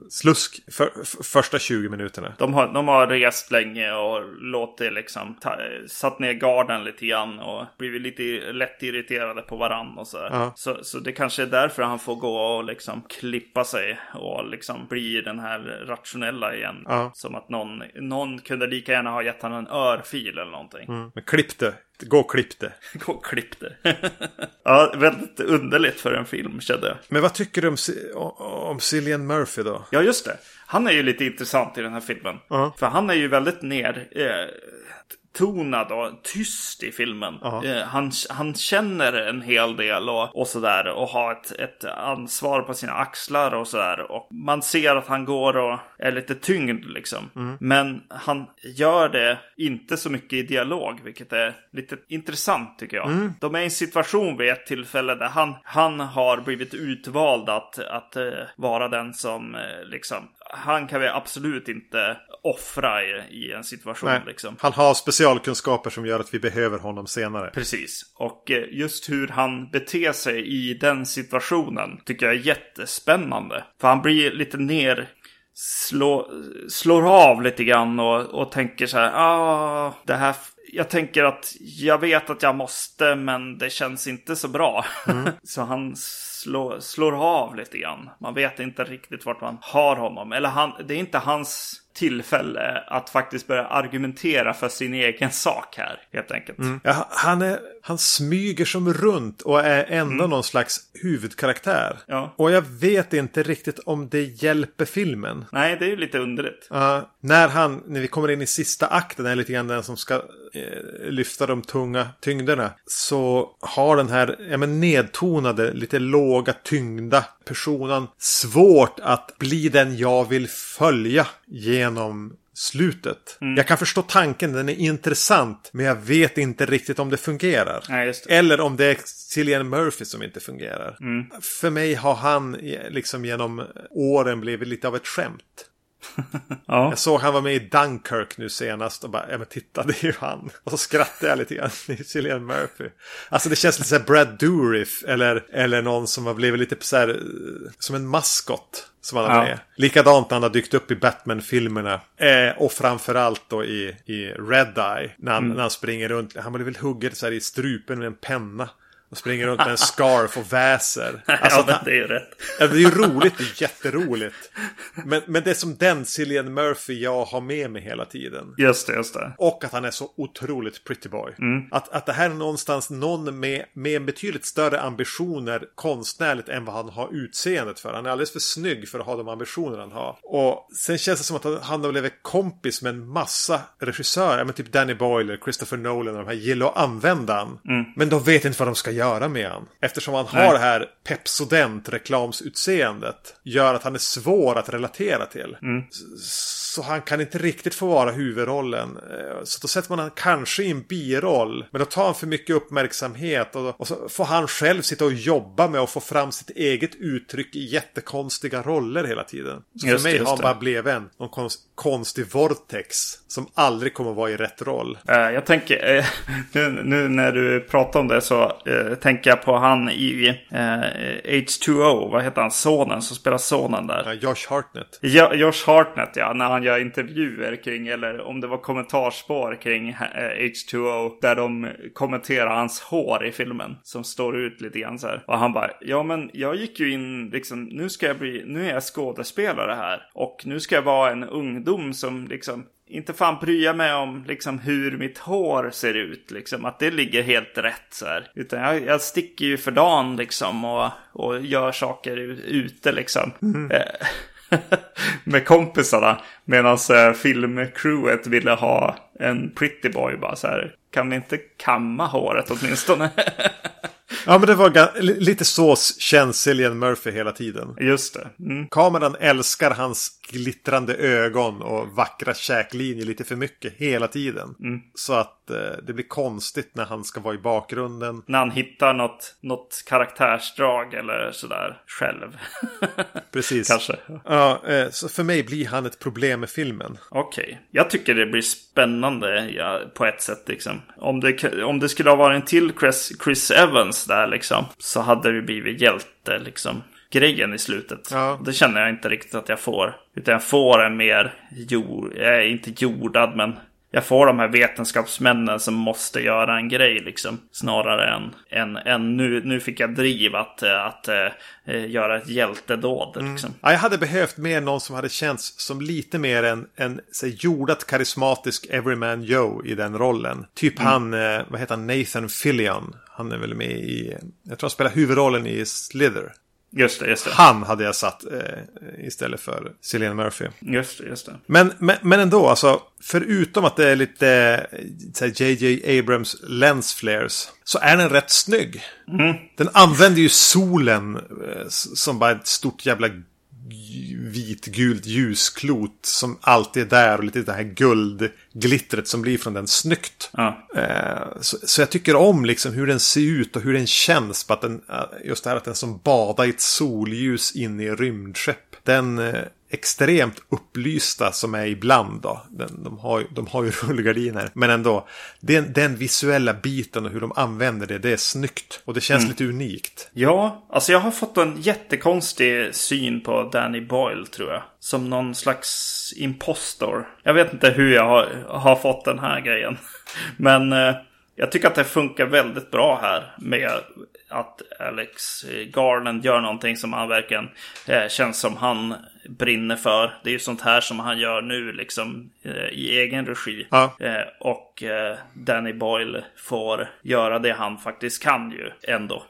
slusk för, för, första 20 minuterna. De har, de har rest länge och låtit liksom ta, satt ner garden lite grann och blivit lite lätt irriterade på varann och så, där. Ja. så Så det kanske är därför han får gå och liksom klippa sig och liksom bli den här rationella igen. Ja. Som att någon, någon kunde lika gärna ha gett honom en örfil eller någonting. Men klipp det. Gå och klipp det. Gå och klipp det. ja, väldigt underligt för en film kände jag. Men vad tycker du om, om Cillian Murphy då? Ja, just det. Han är ju lite intressant i den här filmen. Ja. För han är ju väldigt ner... Eh, tonad och tyst i filmen. Eh, han, han känner en hel del och, och sådär och har ett, ett ansvar på sina axlar och sådär. Och man ser att han går och är lite tyngd liksom. Men han gör det inte så mycket i dialog, vilket är lite intressant tycker jag. De är i en situation vid ett tillfälle där han, han har blivit utvald att, att eh, vara den som eh, liksom han kan vi absolut inte offra i, i en situation Nej. liksom. Han har specialkunskaper som gör att vi behöver honom senare. Precis. Och eh, just hur han beter sig i den situationen tycker jag är jättespännande. För han blir lite ner... Slå, slår av lite grann och, och tänker så här. Ah, det här... Jag tänker att jag vet att jag måste men det känns inte så bra. så han slår, slår av lite grann. Man vet inte riktigt vart man har honom. Eller han, det är inte hans tillfälle att faktiskt börja argumentera för sin egen sak här. Helt enkelt. Ja, han, är, han smyger som runt och är ändå någon slags huvudkaraktär. Ja. Och jag vet inte riktigt om det hjälper filmen. Nej, det är ju lite underligt. Ja, när han, när vi kommer in i sista akten, är lite grann den som ska eh, lyfta de tunga tyngderna. Så har den här ja, men nedtonade, lite låga, tyngda personen svårt att bli den jag vill följa genom slutet. Jag kan förstå tanken, den är intressant. Men jag vet inte riktigt om det fungerar. Nej, det. Eller om det är Cillian Murphy som inte fungerar. För mig har han eh, liksom genom åren blivit lite av ett skämt. Ja. Jag såg han var med i Dunkirk nu senast och bara, ja men titta det är ju han. Och så skrattade jag lite grann, det är Cillian Murphy. Alltså det känns lite så här Brad Dourif eller, eller någon som har blivit lite så här, eh, som en maskot. Som han Ja. med. Likadant när han har dykt upp i Batman-filmerna. Eh, och framförallt då i, i Red Eye. När han, när han springer runt. Han blev väl huggen så här i strupen med en penna. Och springer runt med en scarf och väser. Alltså, ja, men det är ju rätt. Ja, det är ju roligt, det är jätteroligt. Men, men det är som den Cillian Murphy jag har med mig hela tiden. Just det, just det. Och att han är så otroligt pretty boy. Att, att det här är någonstans någon med, med betydligt större ambitioner konstnärligt än vad han har utseendet för. Han är alldeles för snygg för att ha de ambitioner han har. Och sen känns det som att han- har blivit kompis med en massa regissörer. Men typ Danny Boyle, Christopher Nolan och de här gillar att använda han. Men de vet inte vad de ska göra med han. Eftersom han har Nej. det här Pepsodent reklamsutseendet. Gör att han är svår att relatera till. Så han kan inte riktigt få vara huvudrollen. Eh, Så då sätter man han kanske i en biroll. Men då tar han för mycket uppmärksamhet. Och, och så får han själv sitta och jobba med att få fram sitt eget uttryck i jättekonstiga roller hela tiden. Så Just för mig det, har han bara blivit en någon konst, konstig vortex. Som aldrig kommer vara i rätt roll. Eh, Jag tänker, eh, nu, nu när du pratar om det så eh, tänker jag på han i eh, H2O, vad heter han, sonen som spelar sonen där. Ja, Josh Hartnett. Jo- Josh Hartnett ja, när han gör intervjuer kring, eller om det var kommentarspår kring eh, H2O. Där de kommenterar hans hår i filmen. Som står ut lite grann så här. Och han bara, ja men jag gick ju in liksom, nu ska jag bli, nu är jag skådespelare här. Och nu ska jag vara en ungdom som liksom inte fan jag mig om liksom hur mitt hår ser ut. Liksom, att det ligger helt rätt så här. Utan jag, jag sticker ju för dagen liksom och, och gör saker ute liksom. Eh, med kompisarna. Medan eh, filmcrewet ville ha en pretty boy bara så här. Kan vi inte kamma håret åtminstone? Ja, men det var lite så känns Cillian Murphy hela tiden. Just det. Mm. Kameran älskar hans glittrande ögon och vackra käklinjer lite för mycket hela tiden. Så att eh, det blir konstigt när han ska vara i bakgrunden. När han hittar något, något karaktärsdrag eller sådär själv. Precis. Kanske. Ja, eh, så för mig blir han ett problem med filmen. Okej. Jag tycker det blir spännande ja, på ett sätt liksom. Om det, om det skulle ha varit en till Chris, Chris Evans där liksom. Så hade det blivit hjälte liksom. Grejen i slutet. Ja. Det känner jag inte riktigt att jag får. Utan jag får en mer jord, jag är inte jordad men. Jag får de här vetenskapsmännen som måste göra en grej liksom. Snarare än, än, än nu, nu fick jag driv att, eh, att, eh, göra ett hjältedåd liksom. Ja, jag hade behövt mer någon som hade känts som lite mer en, en så jordat karismatisk Everyman Joe i den rollen. Typ han, eh, vad heter han, Nathan Fillion. Han är väl med i, jag tror han spelar huvudrollen i Slither. Just det, just det. Han hade jag satt eh, istället för Cillian Murphy. Just det, just det. Men, men, men ändå, alltså, förutom att det är lite eh, JJ Abrams lens flares så är den rätt snygg. Den använder ju solen eh, som bara ett stort jävla vitgult ljusklot som alltid är där och lite det här guldglittret som blir från den snyggt. Ja. Eh, Så, så jag tycker om liksom hur den ser ut och hur den känns. På att den, eh, just det här att den som badar i ett solljus inne i rymdskepp. Den eh, extremt upplysta som är ibland då. Den, de, har, de har ju rullgardiner. Men ändå. Den, den visuella biten och hur de använder det. Det är snyggt. Och det känns lite unikt. Ja, alltså jag har fått en jättekonstig syn på Danny Boyle tror jag. Som någon slags impostor. Jag vet inte hur jag har, har fått den här grejen. Men eh, jag tycker att det funkar väldigt bra här. Med att Alex Garland gör någonting som han verkligen eh, känns som han brinner för. Det är ju sånt här som han gör nu liksom eh, i egen regi. Ja. Eh, och eh, Danny Boyle får göra det han faktiskt kan ju ändå.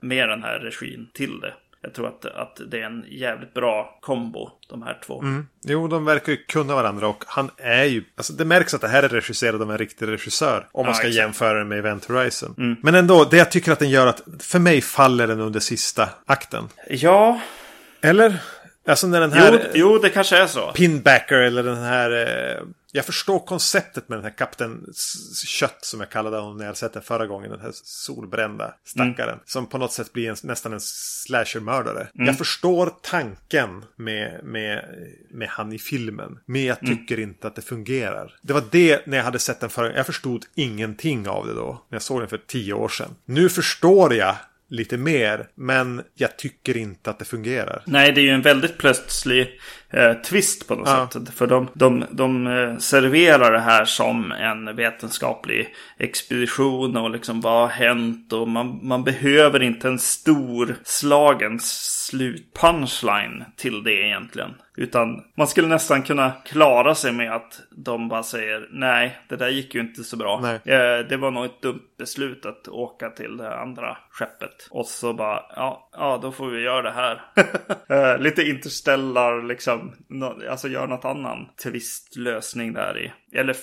Med den här regin till det. Jag tror att, att det är en jävligt bra kombo, de här två. Jo, de verkar ju kunna varandra och han är ju... Alltså det märks att det här är regisserat av en riktig regissör. Om man Ja, ska exakt. jämföra den med Event Horizon. Men ändå, det jag tycker att den gör att... För mig faller den under sista akten. Ja, Eller? Alltså när den här... jo, jo, det kanske är så. Pinbacker eller den här... Eh, jag förstår konceptet med den här Kapten Kött som jag kallade honom när jag sett den förra gången. Den här solbrända stackaren. Som på något sätt blir en, nästan en slashermördare. Jag förstår tanken med, med, med han i filmen. Men jag tycker inte att det fungerar. Det var det när jag hade sett den förra Jag förstod ingenting av det då. När jag såg den för tio år sedan. Nu förstår jag lite mer. Men jag tycker inte att det fungerar. Nej, det är ju en väldigt plötslig eh, twist på något Ja. sätt. För de, de, de eh, serverar det här som en vetenskaplig expedition och liksom vad har hänt och man, man behöver inte en stor slagen slutpunchline till det egentligen. Utan man skulle nästan kunna klara sig med att de bara säger nej, det där gick ju inte så bra. Nej. Eh, det var nog ett dumt beslut att åka till det andra skeppet. Och så bara, ja, ja då får vi göra det här. Eh, Lite interstellar liksom, nå- alltså gör något annan twistlösning där i. Eller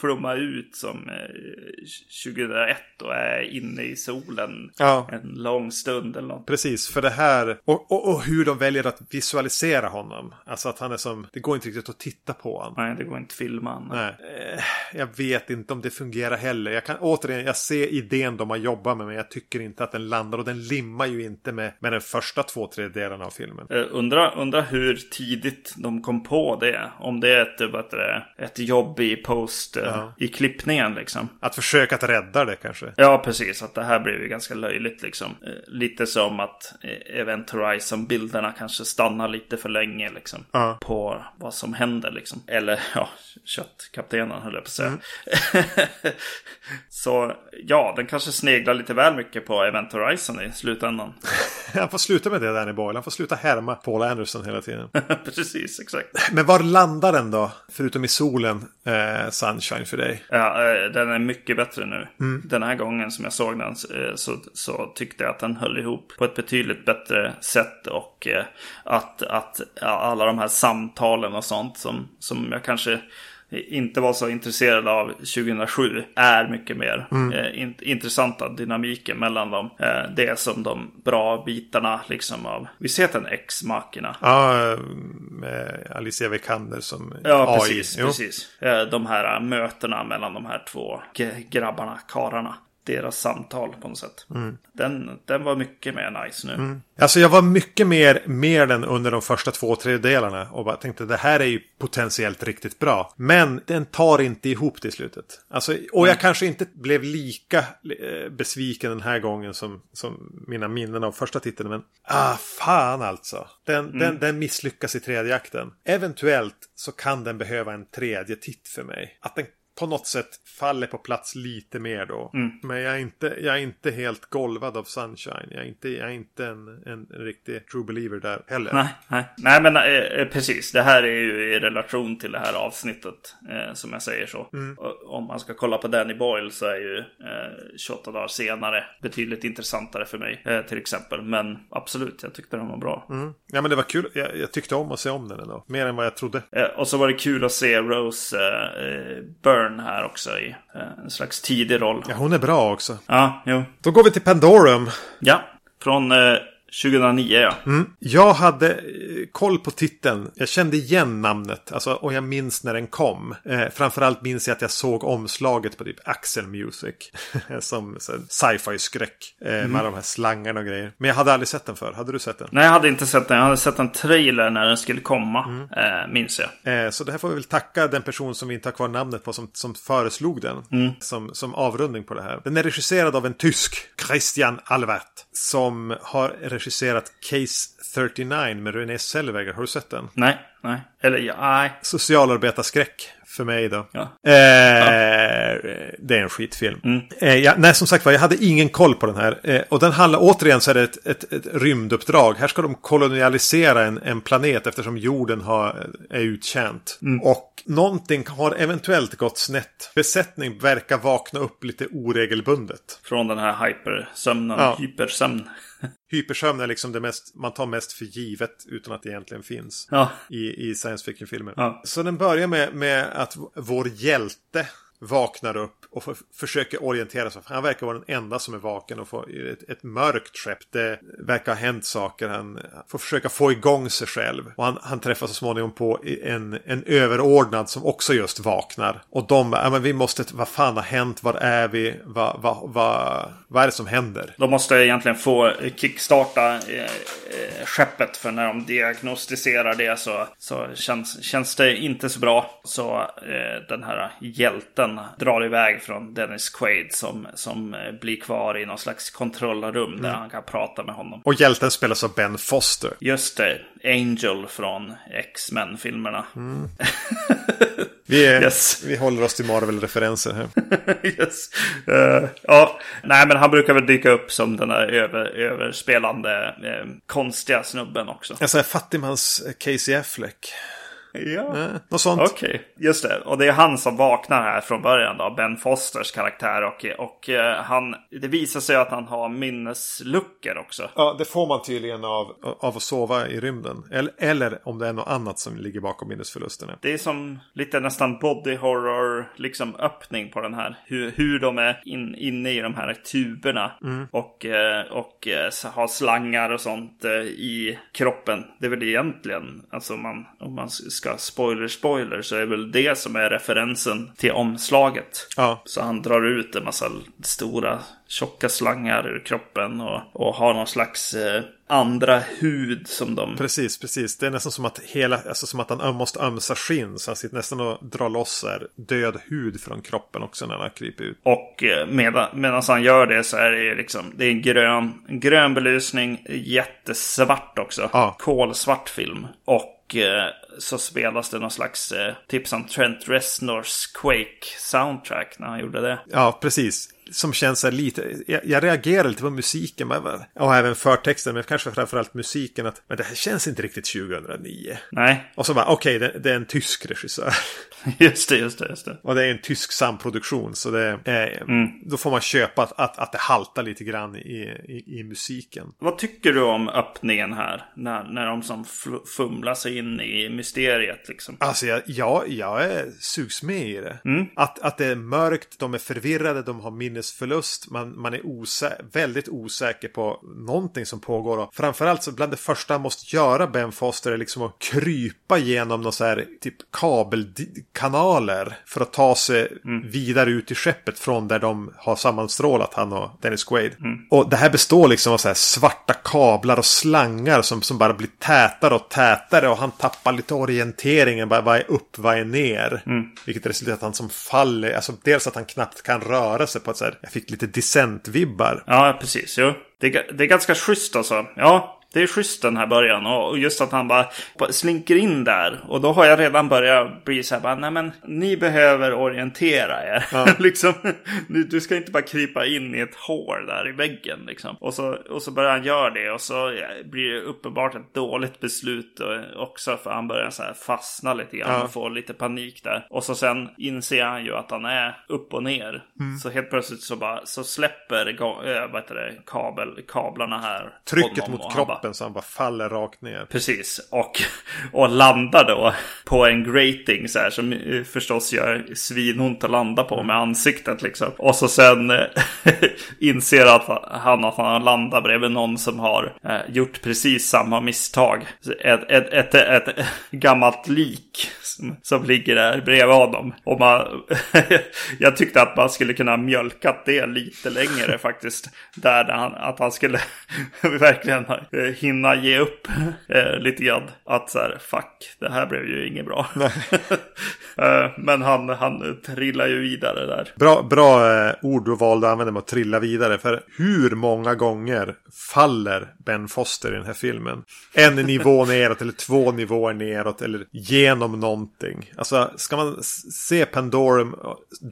flumma ut som eh, 2001 och är inne i solen Ja. en lång stund eller något. Precis, för det här och, och, och hur de väljer att visualisera honom. Alltså att han är som, det går inte riktigt att titta på honom. Nej, det går inte att filma. Nej, eh, jag vet inte om det fungerar heller. Jag kan återigen, jag ser idén de har jobbat med, men jag tycker inte att den landar och den limmar ju inte med, med den första två tredjedelarna av filmen. Eh, Undra, undra hur tidigt de kom på det. Om det är ett, vad det, ett jobb i post, eh, Ja. i klippningen liksom. Att försöka att rädda det kanske. Ja, precis. Att det här blev ju ganska löjligt liksom. Eh, Lite som att Event Horizon-bilderna kanske stannar lite för länge liksom. Ja. På vad som händer liksom. Eller ja, köttkaptenen höll jag på att säga. Mm. Så ja, den kanske sneglar lite väl mycket på Event Horizon i slutändan. Han får sluta med det, Danny Boyle. Han får sluta härma Paul Anderson hela tiden. precis, exakt. Men var landar den då? Förutom i solen, eh, Sunshine för dig? Ja, eh, den är mycket bättre nu. Mm. Den här gången som jag såg den eh, så, så tyckte jag att den höll ihop på ett betydligt bättre sätt. Och eh, att, att ja, alla de här samtalen och sånt som, som jag kanske inte var så intresserad av 2007 är mycket mer Mm. eh, in, intressanta dynamiken mellan dem. Eh, det är som de bra bitarna liksom av, vi ser den X-makerna. Ja, med Alicia Vikander som Ja, AI. precis. Jo. precis. Eh, De här äh, mötena mellan de här två grabbarna, kararna. Deras samtal på något sätt. Mm. Den, den var mycket mer nice nu. Alltså jag var mycket mer med den under de första två tredjedelarna och bara tänkte det här är ju potentiellt riktigt bra. Men den tar inte ihop det i slutet. Alltså, och jag kanske inte blev lika eh, besviken den här gången som, som mina minnen av första titeln. Men ah, fan alltså. Den, den, den misslyckas i tredje akten. Eventuellt så kan den behöva en tredje titt för mig. Att den på något sätt faller på plats lite mer då. Mm. Men jag är, inte, jag är inte helt golvad av Sunshine. Jag är inte, jag är inte en, en, en riktig true believer där heller. Nej, nej. nej men eh, precis. Det här är ju i relation till det här avsnittet. Eh, som jag säger så. Mm. Och, om man ska kolla på Danny Boyle så är ju eh, 28 dagar senare betydligt intressantare för mig. Eh, till exempel. Men absolut, jag tyckte den var bra. Mm. Ja men det var kul. Jag, jag tyckte om att se om den ändå. Mer än vad jag trodde. Eh, och så var det kul att se Rose eh, Byrne här också i eh, en slags tidig roll. Ja, hon är bra också. Ja, jo. Då går vi till Pandorum. Ja, från eh, 2009 ja. Mm. Jag hade eh, koll på titeln. Jag kände igen namnet. Alltså, och jag minns när den kom. Eh, framförallt minns jag att jag såg omslaget på typ Axel Music. som sci-fi skräck. Eh, Med de här slangarna och grejer. Men jag hade aldrig sett den för. Hade du sett den? Nej, jag hade inte sett den. Jag hade sett en trailer när den skulle komma. Eh, minns jag. Eh, så det här får vi väl tacka den person som vi inte har kvar namnet på som, som föreslog den. Som, som avrundning på det här. Den är regisserad av en tysk, Christian Alvert. Som har regisserat Case 39 med René Zellweger. Har du sett den? Nej, nej. Eller ja, nej. Socialarbetarskräck för mig då. Ja. Eh, Det är en skitfilm. Eh, ja, nej, som sagt var, jag hade ingen koll på den här. Eh, och den handlar, återigen så är det ett, ett, ett rymduppdrag. Här ska de kolonialisera en, en planet eftersom jorden har, är uttjänt. Och någonting har eventuellt gått snett. Besättning verkar vakna upp lite oregelbundet. Från den här hypersömnen. Ja. Hypersömn. Hypersömn är liksom det mest, man tar mest för givet utan att det egentligen finns. Ja. i, i science fiction-filmer. Ja. Så den börjar med, med att vår hjälte vaknar upp och försöker orientera sig. Han verkar vara den enda som är vaken och får ett, ett mörkt skepp. Det verkar ha hänt saker. Han får försöka få igång sig själv. Och han, han träffar så småningom på en, en överordnad som också just vaknar. Och de, ja men vi måste, vad fan har hänt? Var är vi? Vad, va, va, vad är det som händer? De måste egentligen få kickstarta eh, eh, skeppet. För när de diagnostiserar det så, så känns, känns det inte så bra. Så eh, den här hjälten drar iväg från Dennis Quaid som, som eh, blir kvar i någon slags kontrollrum där han kan prata med honom. Och hjälten spelas av Ben Foster. Just det, Angel från X-Men-filmerna. Vi, är, Yes. vi håller oss till Marvel-referenser här. yes. Eh, ja, nej men han brukar väl dyka upp som den där över, överspelande eh, konstiga snubben också. En fattigmans Casey Affleck. Ja. Eh, något sånt. Okej, just det. Och det är han som vaknar här från början då, Ben Fosters karaktär. Och, och eh, han, det visar sig att han har minnesluckor också. Ja, det får man tydligen av, av att sova i rymden. Eller, eller om det är något annat som ligger bakom minnesförlusterna. Det är som lite nästan body horror liksom öppning på den här. Hur, hur de är in, inne i de här tuberna. Och, eh, och eh, har slangar och sånt i kroppen. Det är väl egentligen, alltså man, om man ska spoiler spoiler så är väl det som är referensen till omslaget. Ja, Så han drar ut en massa stora tjocka slangar ur kroppen och, och har någon slags eh, andra hud som de... precis, precis. Det är nästan som att hela, alltså som att han måste ömsa skinn. Så han sitter nästan och drar loss här, död hud från kroppen också när han kryper ut. Och eh, medan, medan han gör det så är det liksom, det är en grön, en grön belysning, jättesvart också. Ja. Kolsvart film. Och eh, så spelas det någon slags eh, tips om Trent Reznors Quake soundtrack när han gjorde det. Ja, precis. Som känns lite, jag, jag reagerar lite på musiken. men- Och även förtexten, men kanske framförallt musiken. Att, men det här känns inte riktigt 2009. Nej, Och så bara, okej, det, det är en tysk regissör. just det, just det, just det. Och det är en tysk samproduktion. Så det, eh, då får man köpa att, att, att det haltar lite grann i, i, i musiken. Vad tycker du om öppningen här? När, när de som fumlar sig in i mysteriet liksom. Alltså jag, jag, jag är, sugs med i det. Att, att det är mörkt, de är förvirrade, de har minnesförlust. Man, man är osä väldigt osäker på någonting som pågår. Och framförallt så bland det första han måste göra Ben Foster är liksom att krypa genom någon så här typ kabelkanaler. För att ta sig vidare ut i skeppet från där de har sammanstrålat han och Dennis Quaid. Och det här består liksom av så här svarta kablar och slangar som, som bara blir tätare och tätare. Och han tappar lite orienteringen. Bara, vad är upp, vad är ner? Vilket resulterar i att han som faller. Alltså dels att han knappt kan röra sig på ett så här. Jag fick lite dissent-vibbar. Ja, precis. Jo. Det, är det är ganska schysst alltså. Ja, det är schysst den här början. Och just att han bara slinker in där. Och då har jag redan börjat bli så här, bara, nej men ni behöver orientera er. Ja. liksom, du ska inte bara krypa in i ett hål där i väggen. Liksom. Och, så, och så börjar han göra det och så blir det uppenbart ett dåligt beslut också. För han börjar så här fastna lite grann ja. och få lite panik där. Och så sen inser han ju att han är upp och ner. Mm. Så helt plötsligt så, bara, så släpper äh, vad heter det, kabel, kablarna här. Trycket mot kroppen trappen så han bara faller rakt ner. Precis. Och, och landar då på en grating så här som eh, förstås gör svinont att landa på med ansiktet liksom. Och så sen eh, inser att han att han landar bredvid någon som har eh, gjort precis samma misstag. Ett, ett, ett, ett, ett gammalt lik som, som ligger där bredvid honom. Och man, jag tyckte att man skulle kunna mjölkat det lite längre faktiskt. Där han, att han skulle verkligen eh, hinna ge upp eh, lite grann. Att så här, fuck, det här blev ju inget bra. eh, men han, han trillar ju vidare där. Bra, bra eh, ord du valde att använda med att trilla vidare. För hur många gånger faller Ben Foster i den här filmen? En nivå neråt eller två nivåer neråt eller genom någonting. Alltså ska man se Pandorum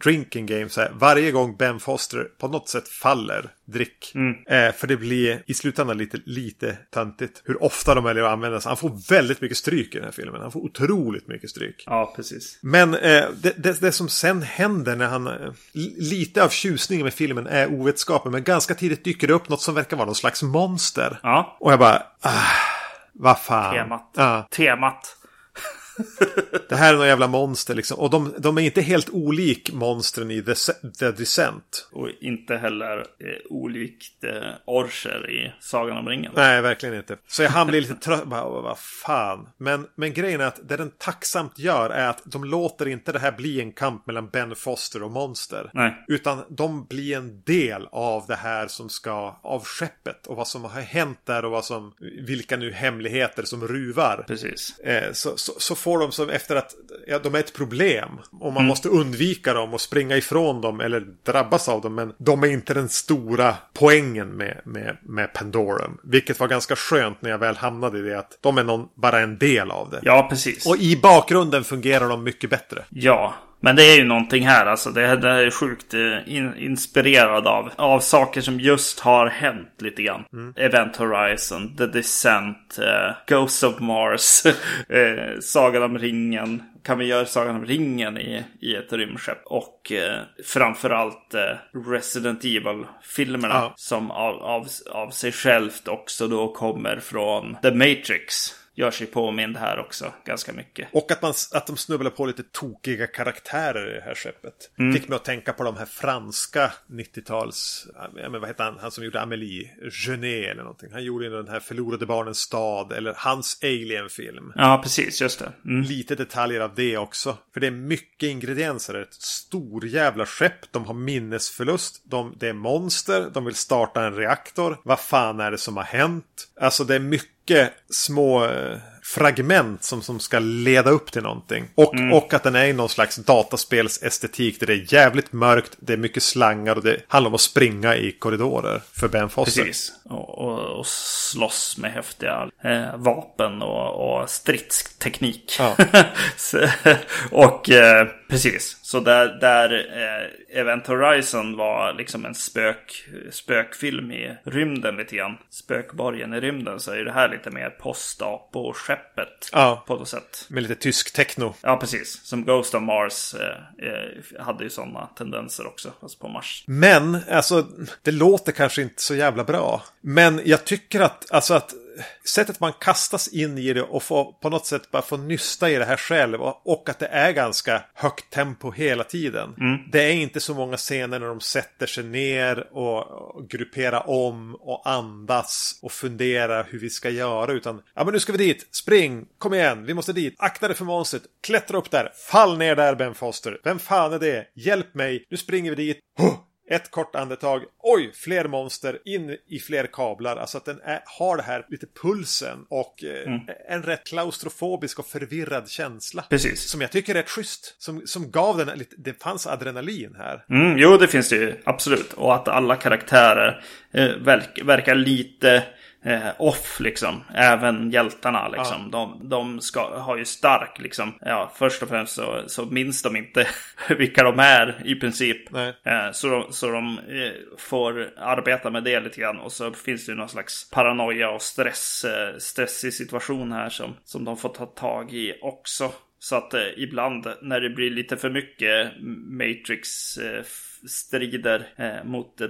Drinking Game så här. Varje gång Ben Foster på något sätt faller drick. Mm. Eh, för det blir i slutändan lite, lite töntigt hur ofta de väljer att använda sig. Han får väldigt mycket stryk i den här filmen. Han får otroligt mycket stryk. Ja, precis. Men eh, det, det, det, som sen händer när han... Eh, lite av tjusningen med filmen är ovetskapen. Men ganska tidigt dyker det upp något som verkar vara någon slags monster. Ja. Och jag bara... Ah, vad fan. Temat. Ja. Temat det här är någon jävla monster liksom. Och de, de är inte helt olik monstren i The, The Descent. Och inte heller eh, olikt eh, Orcher i Sagan om ringen. Nej, verkligen inte. Så jag han blir lite trött. Bara, vad fan. Men, men grejen är att det den tacksamt gör är att de låter inte det här bli en kamp mellan Ben Foster och monster. Nej. Utan de blir en del av det här som ska, av skeppet. Och vad som har hänt där och vad som, vilka nu hemligheter som ruvar. Precis. Eh, så, så, så får de som efter att ja, de är ett problem. Och man mm. måste undvika dem och springa ifrån dem eller drabbas av dem. Men de är inte den stora poängen med, med, med Pandorum. Vilket var ganska skönt när jag väl hamnade i det. Att de är någon, bara en del av det. Ja, precis. Och i bakgrunden fungerar de mycket bättre. Ja, men det är ju någonting här alltså. Det, det är sjukt eh, in, inspirerad av, av saker som just har hänt lite grann. Mm. Event Horizon, The Descent, uh, Ghost of Mars, uh, Sagan om ringen. Kan vi göra Sagan om ringen i, i ett rymdskepp? Och uh, framförallt uh, Resident Evil-filmerna. Ja. Som av, av, av sig självt också då kommer från The Matrix gör sig påmind här också ganska mycket. Och att, man, att de snubblar på lite tokiga karaktärer i det här skeppet. Mm. Fick mig att tänka på de här franska 90-tals, men vad heter han, han som gjorde Amélie, Genet eller någonting. Han gjorde den här Förlorade barnens stad eller hans Alien-film. Ja, precis, just det. Mm. Lite detaljer av det också. För det är mycket ingredienser. Ett stor jävla skepp, de har minnesförlust, de, det är monster, de vill starta en reaktor. Vad fan är det som har hänt? Alltså det är mycket mycket små eh, fragment som, som ska leda upp till någonting. Och, mm. och att den är i någon slags dataspelsestetik där det är jävligt mörkt, det är mycket slangar och det handlar om att springa i korridorer för Ben Foster. Precis, och, och, och slåss med häftiga eh, vapen och, och stridsteknik. Ja. och eh, precis, så där, där eh, Event Horizon var liksom en spök, spökfilm i rymden lite grann. Spökborgen i rymden så är det här lite mer post-apo-skeppet. Ja. På något sätt. Med lite tysk techno. Ja, precis. Som Ghost of Mars eh, eh, hade ju sådana tendenser också. Fast på Mars. Men, alltså, det låter kanske inte så jävla bra. Men jag tycker att, alltså att sättet man kastas in i det och får på något sätt bara få nysta i det här själv och att det är ganska högt tempo hela tiden. Mm. Det är inte så många scener när de sätter sig ner och grupperar om och andas och funderar hur vi ska göra utan ja men nu ska vi dit, spring, kom igen, vi måste dit, akta dig för monstret, klättra upp där, fall ner där Ben Foster, vem fan är det, hjälp mig, nu springer vi dit, huh! Ett kort andetag. Oj, fler monster. In i fler kablar. Alltså att den är, har det här lite pulsen och eh, mm. en rätt klaustrofobisk och förvirrad känsla. Precis. Som jag tycker är rätt schysst. Som, som gav den lite, det fanns adrenalin här. Mm, jo, det finns det ju absolut. Och att alla karaktärer eh, verk, verkar lite eh, off liksom. Även hjältarna liksom. Ja. De, de ska, har ju stark liksom. Ja, först och främst så, så minns de inte vilka de är i princip. Eh, så de, så de eh, får arbeta med det lite grann. Och så finns det ju någon slags paranoia och stress, eh, stressig situation här som, som de får ta tag i också. Så att eh, ibland när det blir lite för mycket Matrix eh, strider eh, mot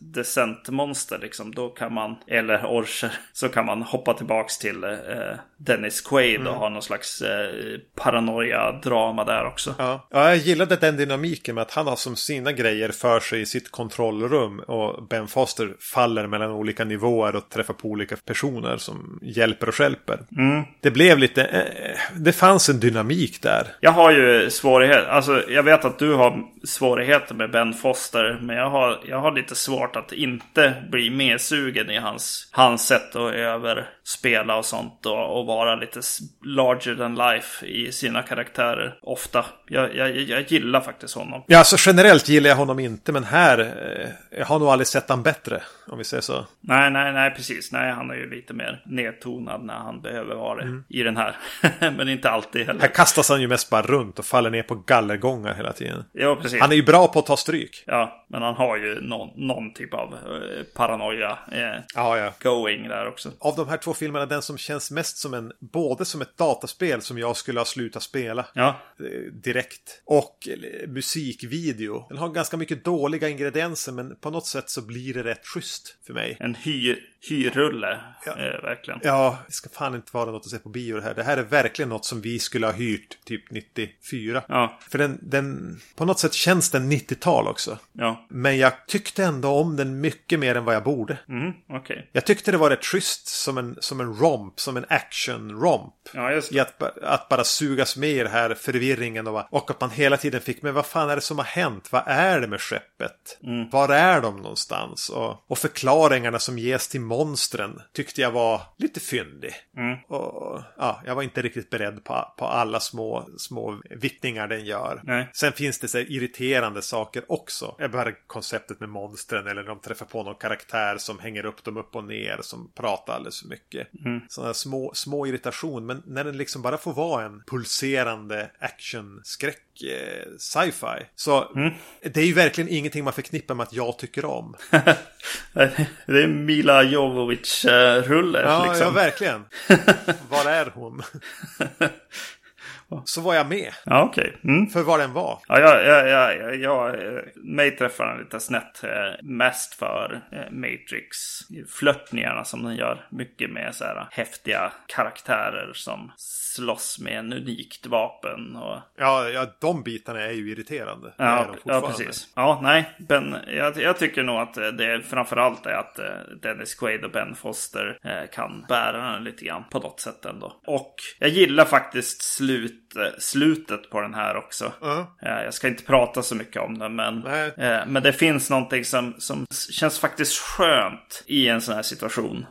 Descent-monster liksom, då kan man, eller Orcher, så kan man hoppa tillbaks till eh, Dennis Quaid mm. och ha någon slags eh, paranoia-drama där också. Ja. ja, jag gillade den dynamiken med att han har som sina grejer för sig i sitt kontrollrum och Ben Foster faller mellan olika nivåer och träffar på olika personer som hjälper och skälper. Mm. Det blev lite, eh, det fanns en dynamik där. Jag har ju svårighet, alltså jag vet att du har svårigheter med Ben Foster. Men jag har, jag har lite svårt att inte bli medsugen i hans, hans sätt att överspela och sånt. Och, och vara lite larger than life i sina karaktärer. Ofta. Jag, jag, jag gillar faktiskt honom. Ja, alltså generellt gillar jag honom inte. Men här, eh, jag har nog aldrig sett han bättre. Om vi säger så. Nej, nej, nej, precis. Nej, han är ju lite mer nedtonad när han behöver vara det mm. i den här. men inte alltid heller. Här kastas han ju mest bara runt och faller ner på gallergångar hela tiden. Ja, precis. Han är ju bra på att ta stryk. Ja, men han har ju någon, någon typ av eh, paranoia eh, ja, ja. going där också. Av de här två filmerna, den som känns mest som en, både som ett dataspel som jag skulle ha slutat spela ja. eh, direkt. Och eh, musikvideo. Den har ganska mycket dåliga ingredienser men på något sätt så blir det rätt schysst för mig. En hy hyrrulle, ja. eh, verkligen. Ja, det ska fan inte vara något att se på bio det här. Det här är verkligen något som vi skulle ha hyrt typ 94. Ja. För den, den, på något sätt känns den 90-tal också. Ja. Men jag tyckte ändå om den mycket mer än vad jag borde. Mm, okay. Jag tyckte det var rätt schysst som en, som en romp, som en action-romp. Ja. I att, att bara sugas med i den här förvirringen och, och att man hela tiden fick, men vad fan är det som har hänt? Vad är det med skeppet? Mm. Var är de någonstans? Och, och förklaringarna som ges till monstren tyckte jag var lite fyndig. Mm. Och, ja, jag var inte riktigt beredd på, på alla små, små vittningar den gör. Nej. Sen finns det så irriterande saker också. Jag bara konceptet med monstren eller de träffar på någon karaktär som hänger upp dem upp och ner som pratar alldeles för mycket. Mm. Sådana små, små irritation. Men när den liksom bara får vara en pulserande actionskräck eh, sci-fi. Så mm. det är ju verkligen ingenting man förknippar med att jag tycker om. det är Mila Jovovich-rulle. Ja, liksom. ja, verkligen. Var är hon? Så var jag med. Ja, okej. Okay. Mm. För vad den var. Ja, jag, jag, jag, jag, mig träffar den lite snett. Eh, mest för eh, Matrix. Flörtningarna som den gör. Mycket med så här häftiga karaktärer som slåss med en unikt vapen. Och... Ja, ja, de bitarna är ju irriterande. Ja, ja precis. Ja, nej. Ben, jag, jag, tycker nog att det framförallt är att eh, Dennis Quaid och Ben Foster kan bära den lite grann på något sätt ändå. Och jag gillar faktiskt slut slutet på den här också. Mm. Jag ska inte prata så mycket om den, men, Nej. men det finns någonting som, som känns faktiskt skönt i en sån här situation.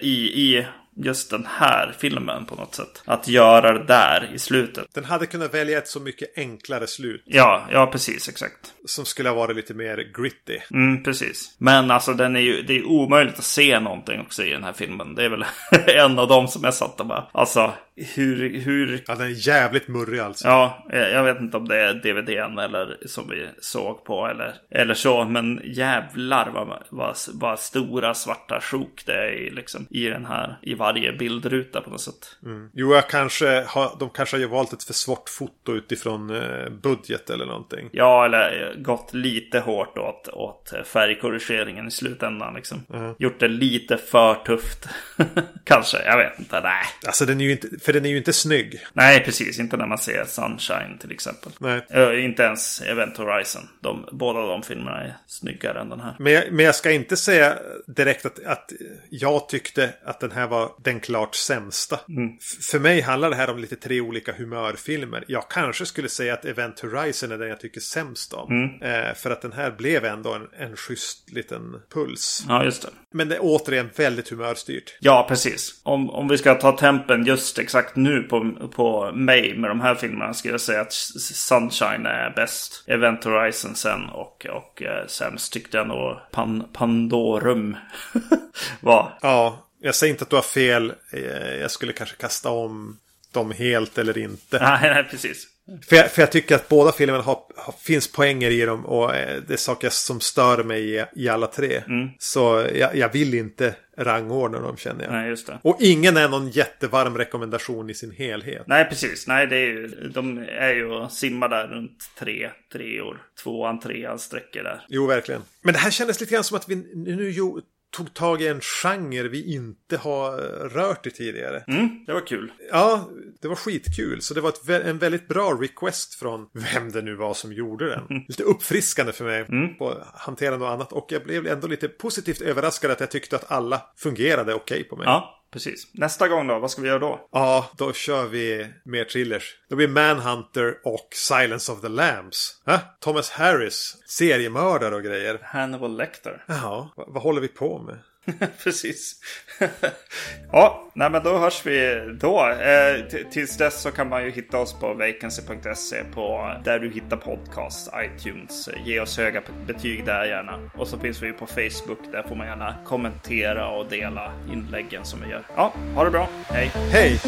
I, i just den här filmen på något sätt. Att göra det där i slutet. Den hade kunnat välja ett så mycket enklare slut. Ja, ja precis, exakt. Som skulle ha varit lite mer gritty. Mm, precis. Men alltså den är ju, det är omöjligt att se någonting också i den här filmen. Det är väl en av dem som jag satt och bara, alltså hur, hur... Ja, den är jävligt murrig alltså. Ja, jag vet inte om det är DVDn eller som vi såg på eller, eller så. Men jävlar vad, vad, vad stora svarta sjok det är i, liksom, i den här, i varje bildruta på något sätt. Mm. Jo, jag kanske har, de kanske har valt ett för svårt foto utifrån eh, budget eller någonting. Ja, eller gått lite hårt åt, åt färgkorrigeringen i slutändan liksom. Mm. Gjort det lite för tufft. kanske, jag vet inte. Nej. Alltså den är ju inte för den är ju inte snygg. Nej, precis. Inte när man ser Sunshine till exempel. Nej. Uh, inte ens Event Horizon. De, båda de filmerna är snyggare än den här. Men jag, men jag ska inte säga direkt att, att jag tyckte att den här var den klart sämsta. Mm. För mig handlar det här om lite tre olika humörfilmer. Jag kanske skulle säga att Event Horizon är den jag tycker sämst om. Mm. Eh, för att den här blev ändå en, en schysst liten puls. Ja, just det. Men det är återigen väldigt humörstyrt. Ja, precis. Om, om vi ska ta tempen just exakt nu på, på mig med de här filmerna skulle jag säga att Sunshine är bäst. Event Horizon sen och, och eh, sämst tyckte jag nog Pan, Pandorum var. Ja, Jag säger inte att du har fel. Eh, Jag skulle kanske kasta om dem helt eller inte. Nej, nej, precis. För jag, för jag tycker att båda filmerna har, har, finns poänger i dem och eh, det är saker som stör mig i, i alla tre. Så jag, jag vill inte rangordna dem känner jag. Nej, just det. Och ingen är någon jättevarm rekommendation i sin helhet. Nej, precis. Nej, det är ju, de är ju och simmar där runt tre, tre år. Tvåan, trean sträcker där. Jo, verkligen. Men det här kändes lite grann som att vi nu tog tag i en genre vi inte har rört i tidigare. Mm, det var kul. Ja, det var skitkul. Så det var ett, en väldigt bra request från vem det nu var som gjorde den. Lite uppfriskande för mig på hanterande och annat. Och jag blev ändå lite positivt överraskad att jag tyckte att alla fungerade okej på mig. Ja, precis. Nästa gång då? Vad ska vi göra då? Ja, då kör vi mer thrillers. Då blir Manhunter och Silence of the Lambs. Hä? Thomas Harris, seriemördare och grejer. Hannibal Lecter. Jaha, vad, vad håller vi på med? Precis. ja, nej men då hörs vi då. Eh, tills dess så kan man ju hitta oss på vacancy.se på där du hittar podcast, iTunes. Ge oss höga betyg där gärna. Och så finns vi ju på Facebook. Där får man gärna kommentera och dela inläggen som vi gör. Ja, ha det bra. Hej! Hej!